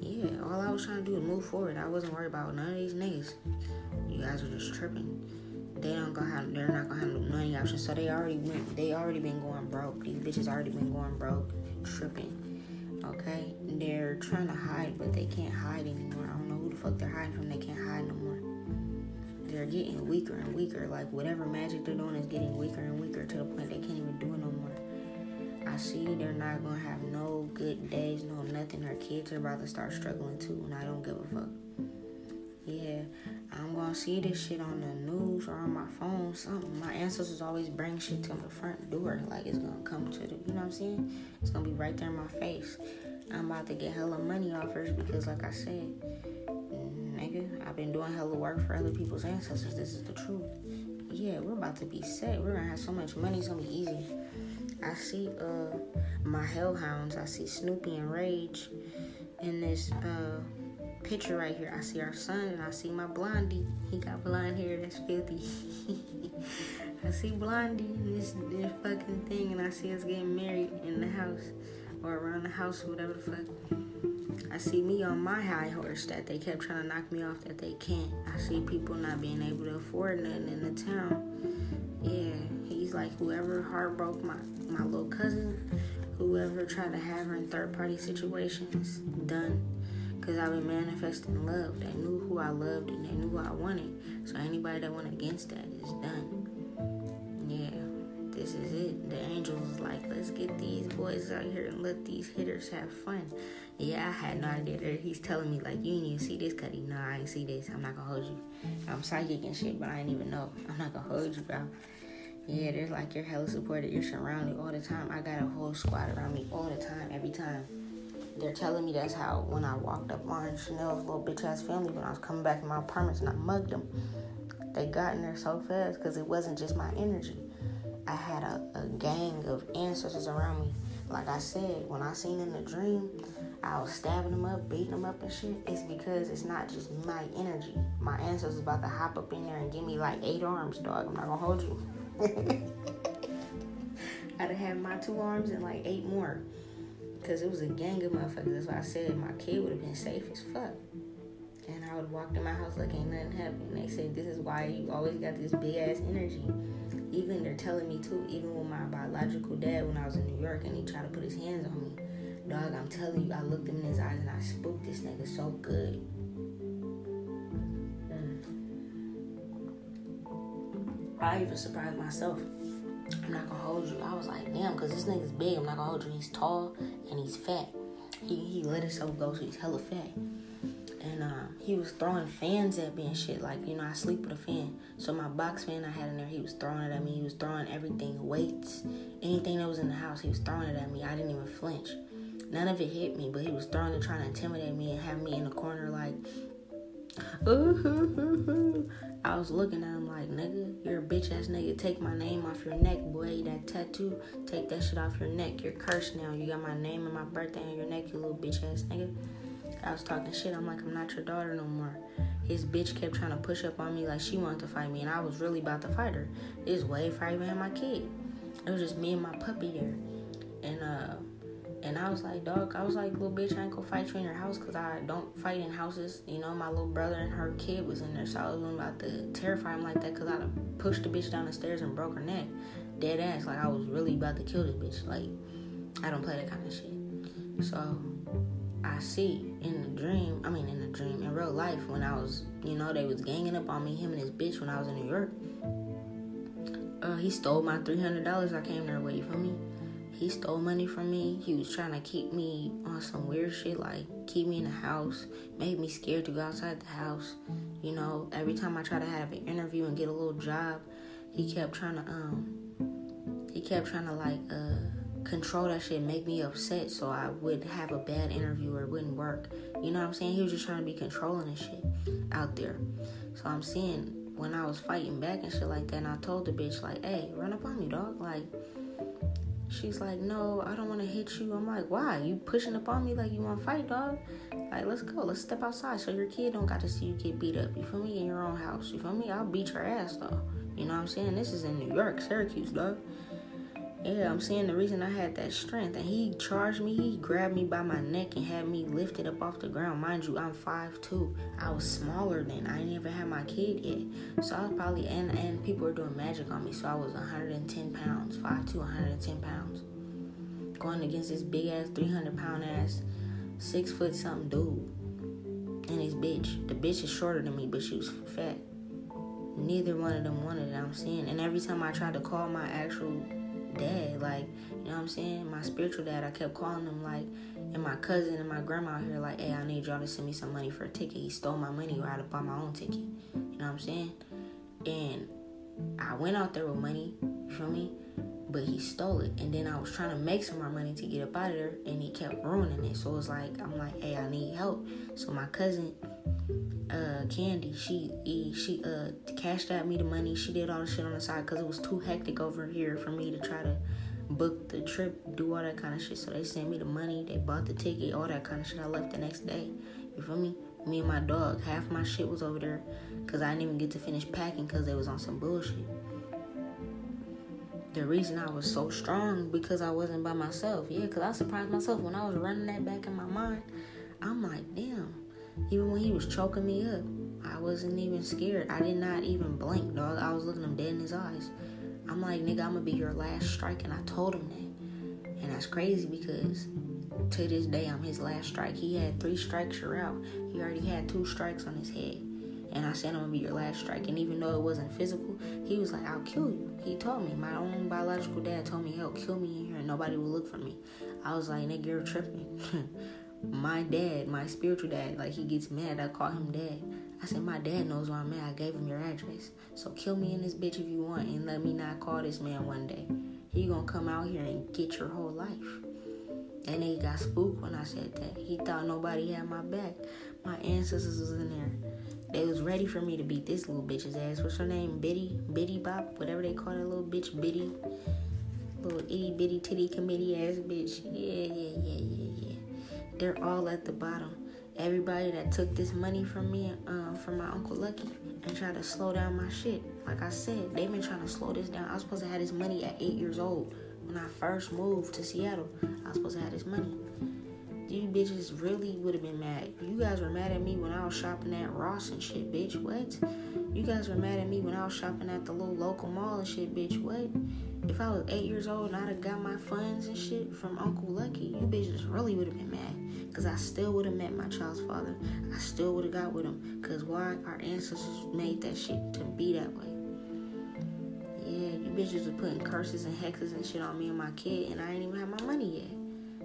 Yeah, all I was trying to do was move forward. I wasn't worried about none of these niggas. You guys are just tripping. They don't go have. They're not gonna have no money options. So they already went. They already been going broke. These bitches already been going broke, tripping. Okay, they're trying to hide, but they can't hide anymore. I don't know who the fuck they're hiding from. They can't hide no more. They're getting weaker and weaker. Like whatever magic they're doing is getting weaker and weaker to the point they can't even do it no more. I see they're not gonna have no good days, no nothing. Her kids are about to start struggling too, and I don't give a fuck. Yeah, I'm gonna see this shit on the news or on my phone, something. My ancestors always bring shit to the front door, like it's gonna come to the, you know what I'm saying? It's gonna be right there in my face. I'm about to get hella money offers because, like I said, been doing hella work for other people's ancestors. This is the truth. Yeah, we're about to be set. We're gonna have so much money. It's gonna be easy. I see uh my hellhounds. I see Snoopy and Rage in this uh picture right here. I see our son and I see my blondie. He got blonde hair that's filthy. [laughs] I see blondie in this, this fucking thing and I see us getting married in the house or around the house or whatever the fuck. I see me on my high horse that they kept trying to knock me off that they can't. I see people not being able to afford nothing in the town. Yeah, he's like whoever heartbroke my my little cousin, whoever tried to have her in third party situations, done. Cause I've been manifesting love. They knew who I loved and they knew who I wanted. So anybody that went against that is done. This is it. The angels is like, let's get these boys out here and let these hitters have fun. Yeah, I had no idea. He's telling me like, you didn't even see this, Cuddy. No, I ain't see this. I'm not gonna hold you. I'm psychic and shit, but I didn't even know. I'm not gonna hold you, bro. Yeah, there's like you're hella supported. You're surrounded all the time. I got a whole squad around me all the time, every time they're telling me that's how when I walked up on Chanel's little bitch ass family when I was coming back in my apartments and I mugged them. They got in there so fast because it wasn't just my energy. I had a, a gang of ancestors around me. Like I said, when I seen in the dream, I was stabbing them up, beating them up and shit. It's because it's not just my energy. My ancestors about to hop up in there and give me like eight arms, dog. I'm not gonna hold you. [laughs] I'd have my two arms and like eight more. Because it was a gang of motherfuckers. That's why I said my kid would have been safe as fuck. And I would walked in my house like ain't nothing happened. They said this is why you always got this big ass energy. Even they're telling me too, even with my biological dad when I was in New York and he tried to put his hands on me. Dog, I'm telling you, I looked him in his eyes and I spooked this nigga so good. Mm. I even surprised myself. I'm not gonna hold you. I was like, damn, because this nigga's big. I'm not gonna hold you. He's tall and he's fat. He, he let himself go, so he's hella fat. And uh, he was throwing fans at me and shit. Like, you know, I sleep with a fan. So my box fan I had in there, he was throwing it at me. He was throwing everything, weights, anything that was in the house, he was throwing it at me. I didn't even flinch. None of it hit me, but he was throwing it, trying to intimidate me and have me in the corner like, [laughs] I was looking at him like, nigga, you're a bitch ass nigga. Take my name off your neck, boy. That tattoo, take that shit off your neck. You're cursed now. You got my name and my birthday on your neck, you little bitch ass nigga. I was talking shit. I'm like, I'm not your daughter no more. His bitch kept trying to push up on me like she wanted to fight me, and I was really about to fight her. This way even my kid. It was just me and my puppy there. And uh and I was like, dog, I was like, little bitch, I ain't gonna fight you in your house because I don't fight in houses. You know, my little brother and her kid was in there, so I was about to terrify him like that because I pushed the bitch down the stairs and broke her neck. Dead ass, like I was really about to kill this bitch. Like, I don't play that kind of shit. So, I see in the dream, I mean, in the dream, in real life, when I was, you know, they was ganging up on me, him and his bitch, when I was in New York. Uh, he stole my $300 I came there with, for me? he stole money from me. He was trying to keep me on some weird shit, like keep me in the house, made me scared to go outside the house. You know, every time I try to have an interview and get a little job, he kept trying to um he kept trying to like uh control that shit, make me upset so I would have a bad interview or it wouldn't work. You know what I'm saying? He was just trying to be controlling and shit out there. So I'm seeing when I was fighting back and shit like that and I told the bitch like, hey, run up on me, dog. Like She's like, no, I don't want to hit you. I'm like, why? You pushing up on me like you want to fight, dog? Like, let's go. Let's step outside so your kid don't got to see you get beat up. You feel me? In your own house. You feel me? I'll beat your ass, though. You know what I'm saying? This is in New York, Syracuse, dog. Yeah, I'm saying the reason I had that strength. And he charged me, he grabbed me by my neck and had me lifted up off the ground. Mind you, I'm 5'2. I was smaller then. I didn't even have my kid yet. So I was probably, and, and people were doing magic on me. So I was 110 pounds, 5'2, 110 pounds. Going against this big ass, 300 pound ass, six foot something dude. And his bitch. The bitch is shorter than me, but she was fat. Neither one of them wanted it, I'm saying. And every time I tried to call my actual dad. Like, you know what I'm saying? My spiritual dad, I kept calling him like, and my cousin and my grandma here, like, hey, I need y'all to send me some money for a ticket. He stole my money or I had to buy my own ticket. You know what I'm saying? And I went out there with money, you feel me? But he stole it. And then I was trying to make some more money to get up out of there and he kept ruining it. So it was like, I'm like, hey, I need help. So my cousin, uh, Candy, she she uh cashed out me the money. She did all the shit on the side because it was too hectic over here for me to try to book the trip, do all that kind of shit. So they sent me the money, they bought the ticket, all that kind of shit. I left the next day. You feel me? Me and my dog, half my shit was over there because I didn't even get to finish packing because they was on some bullshit. The reason I was so strong because I wasn't by myself. Yeah, because I surprised myself when I was running that back in my mind. I'm like, damn even when he was choking me up, I wasn't even scared. I did not even blink, dog. I was looking him dead in his eyes. I'm like, nigga, I'm gonna be your last strike, and I told him that. And that's crazy because to this day, I'm his last strike. He had three strikes, you're out. He already had two strikes on his head. And I said, I'm gonna be your last strike. And even though it wasn't physical, he was like, I'll kill you. He told me, my own biological dad told me, he'll kill me in here and nobody will look for me. I was like, nigga, you're tripping. [laughs] my dad, my spiritual dad, like he gets mad. I call him dad. I said, my dad knows where I'm at. I gave him your address. So kill me in this bitch if you want and let me not call this man one day. He gonna come out here and get your whole life. And he got spooked when I said that. He thought nobody had my back. My ancestors was in there. They was ready for me to beat this little bitch's ass. What's her name? Biddy? Biddy Bop? Whatever they call that little bitch. Biddy. Little itty bitty titty committee ass bitch. Yeah, yeah, yeah, yeah, yeah they're all at the bottom. Everybody that took this money from me, uh, from my Uncle Lucky, and tried to slow down my shit. Like I said, they've been trying to slow this down. I was supposed to have this money at eight years old. When I first moved to Seattle, I was supposed to have this money. You bitches really would have been mad. You guys were mad at me when I was shopping at Ross and shit, bitch. What? You guys were mad at me when I was shopping at the little local mall and shit, bitch. What? If I was eight years old and I'd have got my funds and shit from Uncle Lucky, you bitches really would have been mad. Because I still would have met my child's father. I still would have got with him. Because why? Our ancestors made that shit to be that way. Yeah, you bitches were putting curses and hexes and shit on me and my kid, and I ain't even have my money yet.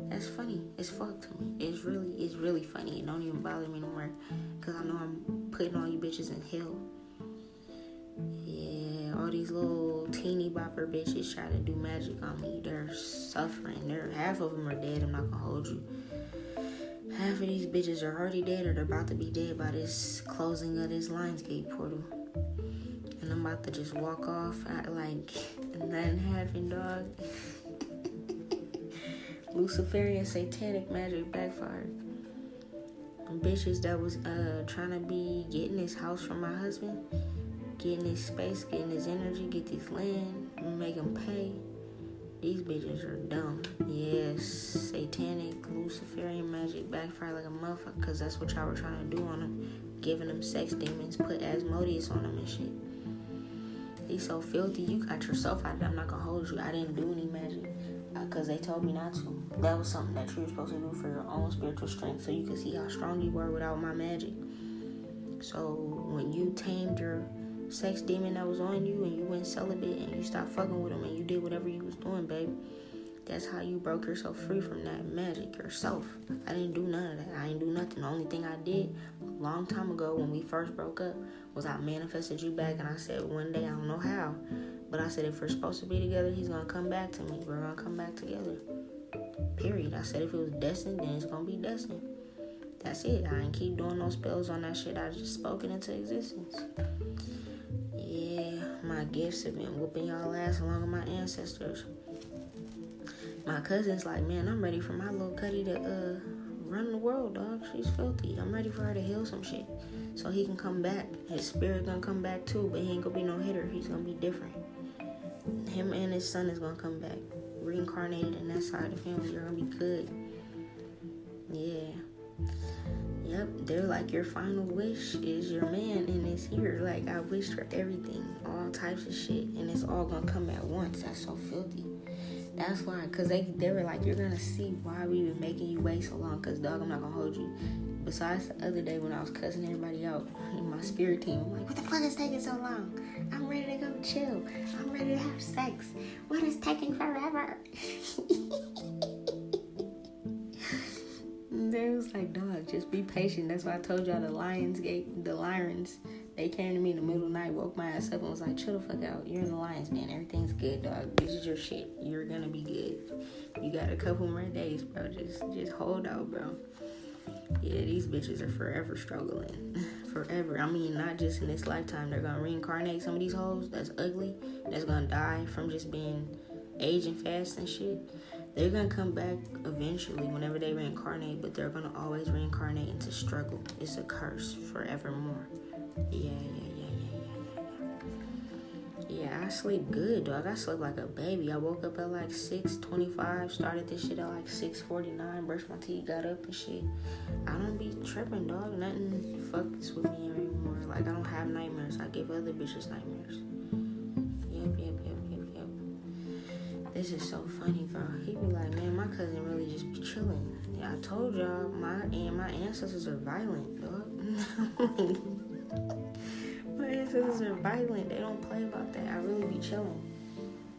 That's funny. It's fucked to me. It's really, it's really funny. It don't even bother me no more. Because I know I'm putting all you bitches in hell. Yeah, all these little teeny bopper bitches try to do magic on me. They're suffering. They're half of them are dead. I'm not gonna hold you half of these bitches are already dead or they're about to be dead by this closing of this Lionsgate portal. And I'm about to just walk off like [laughs] nothing happened, dog. [laughs] Luciferian satanic magic backfired. bitches that was uh trying to be getting this house from my husband, getting this space, getting this energy, get this land, make him pay. These bitches are dumb. Yes, satanic, Luciferian magic backfire like a motherfucker, because that's what y'all were trying to do on them. Giving them sex demons, put Asmodeus on them and shit. He's so filthy. You got yourself out of I'm not gonna hold you. I didn't do any magic because uh, they told me not to. That was something that you were supposed to do for your own spiritual strength so you could see how strong you were without my magic. So when you tamed your sex demon that was on you and you went celibate and you stopped fucking with him and you did whatever you was doing, babe. That's how you broke yourself free from that magic yourself. I didn't do none of that. I didn't do nothing. The only thing I did a long time ago when we first broke up was I manifested you back and I said one day I don't know how. But I said if we're supposed to be together, he's gonna come back to me. We're gonna come back together. Period. I said if it was destined, then it's gonna be destined. That's it. I ain't keep doing no spells on that shit. I just spoken into existence Yeah, my gifts have been whooping y'all ass along with my ancestors. My cousin's like, man, I'm ready for my little Cuddy to uh, run the world, dog. She's filthy. I'm ready for her to heal some shit. So he can come back. His spirit gonna come back too, but he ain't gonna be no hitter. He's gonna be different. Him and his son is gonna come back. Reincarnated in that side of the family, you're gonna be good. Yeah. Yep, they're like your final wish is your man and it's here. Like I wish for everything, all types of shit, and it's all gonna come at once. That's so filthy. That's why, cause they they were like, you're gonna see why we been making you wait so long. Cause dog, I'm not gonna hold you. Besides the other day when I was cussing everybody out in [laughs] my spirit team, I'm like, what the fuck is taking so long? I'm ready to go chill. I'm ready to have sex. What is taking forever? [laughs] they was like, dog, just be patient. That's why I told y'all the Lions gate, the Lions, they came to me in the middle of the night, woke my ass up, and was like, chill the fuck out. You're in the Lions, man. Everything's good, dog. This is your shit. You're gonna be good. You got a couple more days, bro. Just, just hold out, bro. Yeah, these bitches are forever struggling. [laughs] forever. I mean, not just in this lifetime. They're gonna reincarnate some of these hoes that's ugly, that's gonna die from just being aging fast and shit they're gonna come back eventually whenever they reincarnate, but they're gonna always reincarnate into struggle. It's a curse forevermore. Yeah, yeah, yeah, yeah, yeah, yeah. Yeah, I sleep good, dog. I slept like a baby. I woke up at like 6:25, started this shit at like 6:49, brushed my teeth, got up and shit. I don't be tripping, dog. Nothing fucks with me anymore. Like I don't have nightmares. I give other bitches nightmares. Yep, yep, yep, yep, yep. This is so funny, bro. He be like, man, my cousin really just be chilling. Yeah, I told y'all, my and my ancestors are violent, dog. [laughs] are violent. They don't play about that. I really be chilling.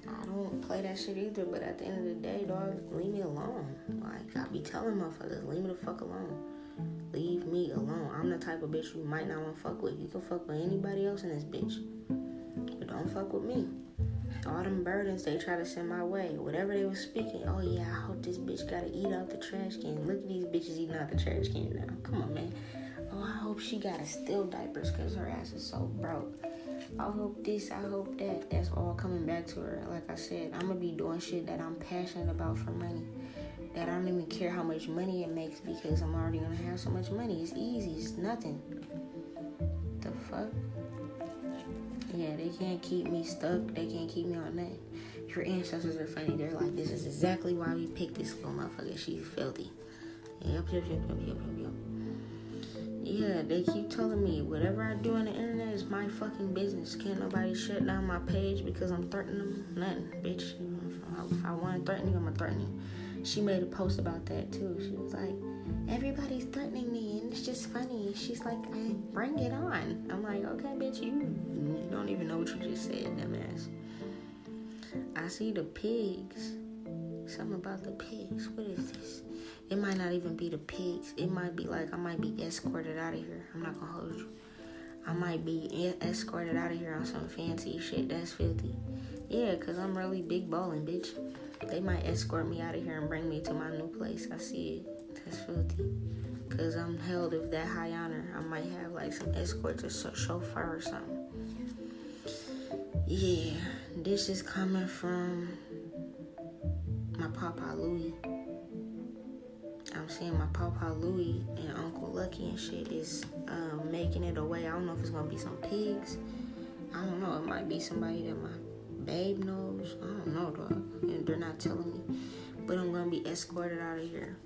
I don't play that shit either. But at the end of the day, dog, leave me alone. Like I be telling motherfuckers, leave me the fuck alone. Leave me alone. I'm the type of bitch you might not want to fuck with. You can fuck with anybody else in this bitch, but don't fuck with me all them burdens they try to send my way. Whatever they was speaking, oh yeah, I hope this bitch gotta eat out the trash can. Look at these bitches eating out the trash can now. Come on, man. Oh, I hope she gotta steal diapers because her ass is so broke. I hope this, I hope that. That's all coming back to her. Like I said, I'm gonna be doing shit that I'm passionate about for money. That I don't even care how much money it makes because I'm already gonna have so much money. It's easy, it's nothing. The fuck? Yeah, they can't keep me stuck. They can't keep me on that. Your ancestors are funny. They're like, this is exactly why we picked this little motherfucker. She's filthy. Yep, yep, yep, yep, yep, yep, yep. Yeah, they keep telling me whatever I do on the internet is my fucking business. Can't nobody shut down my page because I'm threatening them. Nothing, bitch. If I, I want to threaten you, I'm gonna threaten you. She made a post about that too. She was like, everybody's threatening me and it's just funny. She's like, I bring it on. I'm like, okay, bitch, you, you don't even know what you just said, dumbass. I see the pigs. Something about the pigs. What is this? It might not even be the pigs. It might be like I might be escorted out of here. I'm not gonna hold you. I might be escorted out of here on some fancy shit that's filthy. Yeah, cause I'm really big balling, bitch. They might escort me out of here and bring me to my new place. I see it. That's filthy. Cause I'm held with that high honor. I might have like some escorts or chauffeur or something. Yeah, this is coming from my Papa Louie. I'm seeing my Papa Louie and Uncle Lucky and shit is um, making it away. I don't know if it's gonna be some pigs. I don't know. It might be somebody that my babe knows. I don't know, dog. And they're not telling me. But I'm gonna be escorted out of here.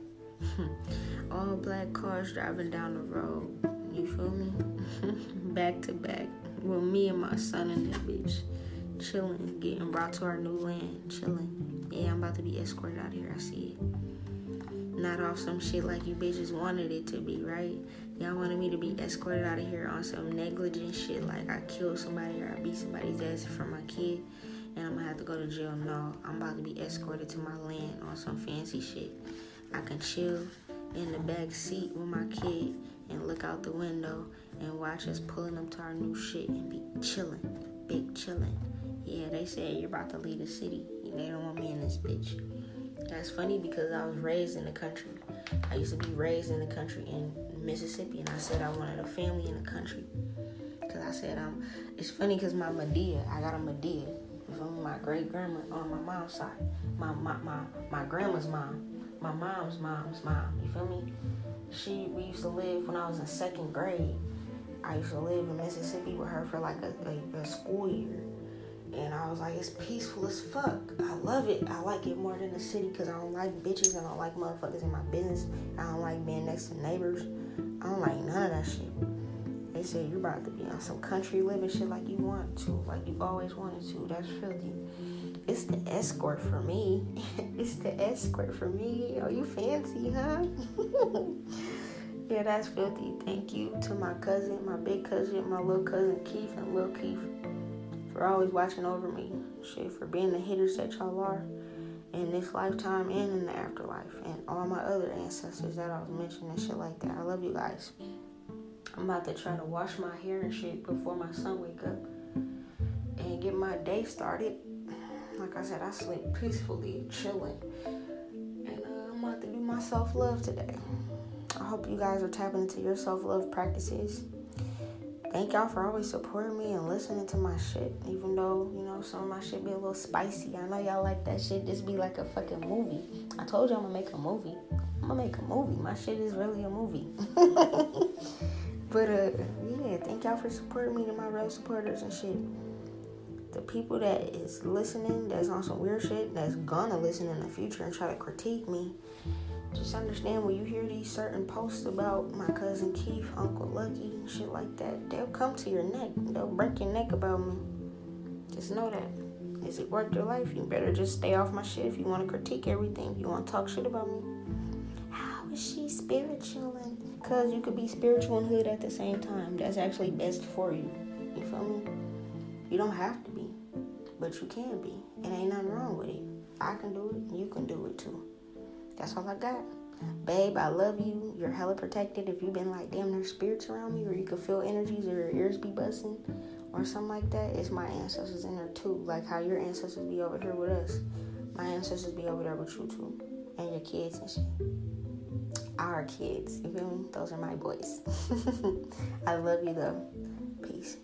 [laughs] All black cars driving down the road. You feel me? [laughs] back to back. With me and my son in that bitch. Chilling. Getting brought to our new land. Chilling. Yeah, I'm about to be escorted out of here. I see it. Not off some shit like you bitches wanted it to be, right? Y'all wanted me to be escorted out of here on some negligent shit like I killed somebody or I beat somebody's ass for my kid and I'm gonna have to go to jail. No, I'm about to be escorted to my land on some fancy shit. I can chill in the back seat with my kid and look out the window and watch us pulling up to our new shit and be chilling, big chilling. Yeah, they said you're about to leave the city. They don't want me in this bitch. That's funny because I was raised in the country. I used to be raised in the country in Mississippi, and I said I wanted a family in the country. Cause I said um, it's funny because my Madea, I got a Madea from my great grandma on my mom's side, my my my my grandma's mom my mom's mom's mom. You feel me? She we used to live when I was in second grade. I used to live in Mississippi with her for like a, a, a school year. And I was like, it's peaceful as fuck. I love it. I like it more than the city because I don't like bitches. I don't like motherfuckers in my business. I don't like being next to neighbors. I don't like none of that shit. They said you're about to be on some country living shit like you want to, like you always wanted to. That's filthy. It's the escort for me. [laughs] it's the escort for me. Are you fancy, huh? [laughs] yeah, that's filthy. Thank you to my cousin, my big cousin, my little cousin Keith, and little Keith for always watching over me. Shit, for being the hitters that y'all are in this lifetime and in the afterlife. And all my other ancestors that I was mentioning and shit like that. I love you guys. I'm about to try to wash my hair and shit before my son wake up and get my day started. Like I said, I sleep peacefully, chilling. And uh, I'm about to do my self love today. I hope you guys are tapping into your self love practices thank y'all for always supporting me and listening to my shit. Even though, you know, some of my shit be a little spicy. I know y'all like that shit. Just be like a fucking movie. I told you I'm gonna make a movie. I'm gonna make a movie. My shit is really a movie. [laughs] but uh yeah, thank y'all for supporting me to my real supporters and shit. The people that is listening, that's on some weird shit, that's gonna listen in the future and try to critique me just understand when you hear these certain posts about my cousin Keith, Uncle Lucky, shit like that, they'll come to your neck. They'll break your neck about me. Just know that. Is it worth your life? You better just stay off my shit if you want to critique everything. You want to talk shit about me. How is she spiritual? And because you could be spiritual and hood at the same time. That's actually best for you. You feel me? You don't have to be, but you can be. And ain't nothing wrong with it. I can do it. You can do it too. That's all I got. Babe, I love you. You're hella protected. If you've been like, damn, there's spirits around me, or you can feel energies, or your ears be busting, or something like that, it's my ancestors in there too. Like how your ancestors be over here with us. My ancestors be over there with you too. And your kids and shit. Our kids. You feel me? Those are my boys. [laughs] I love you though. Peace.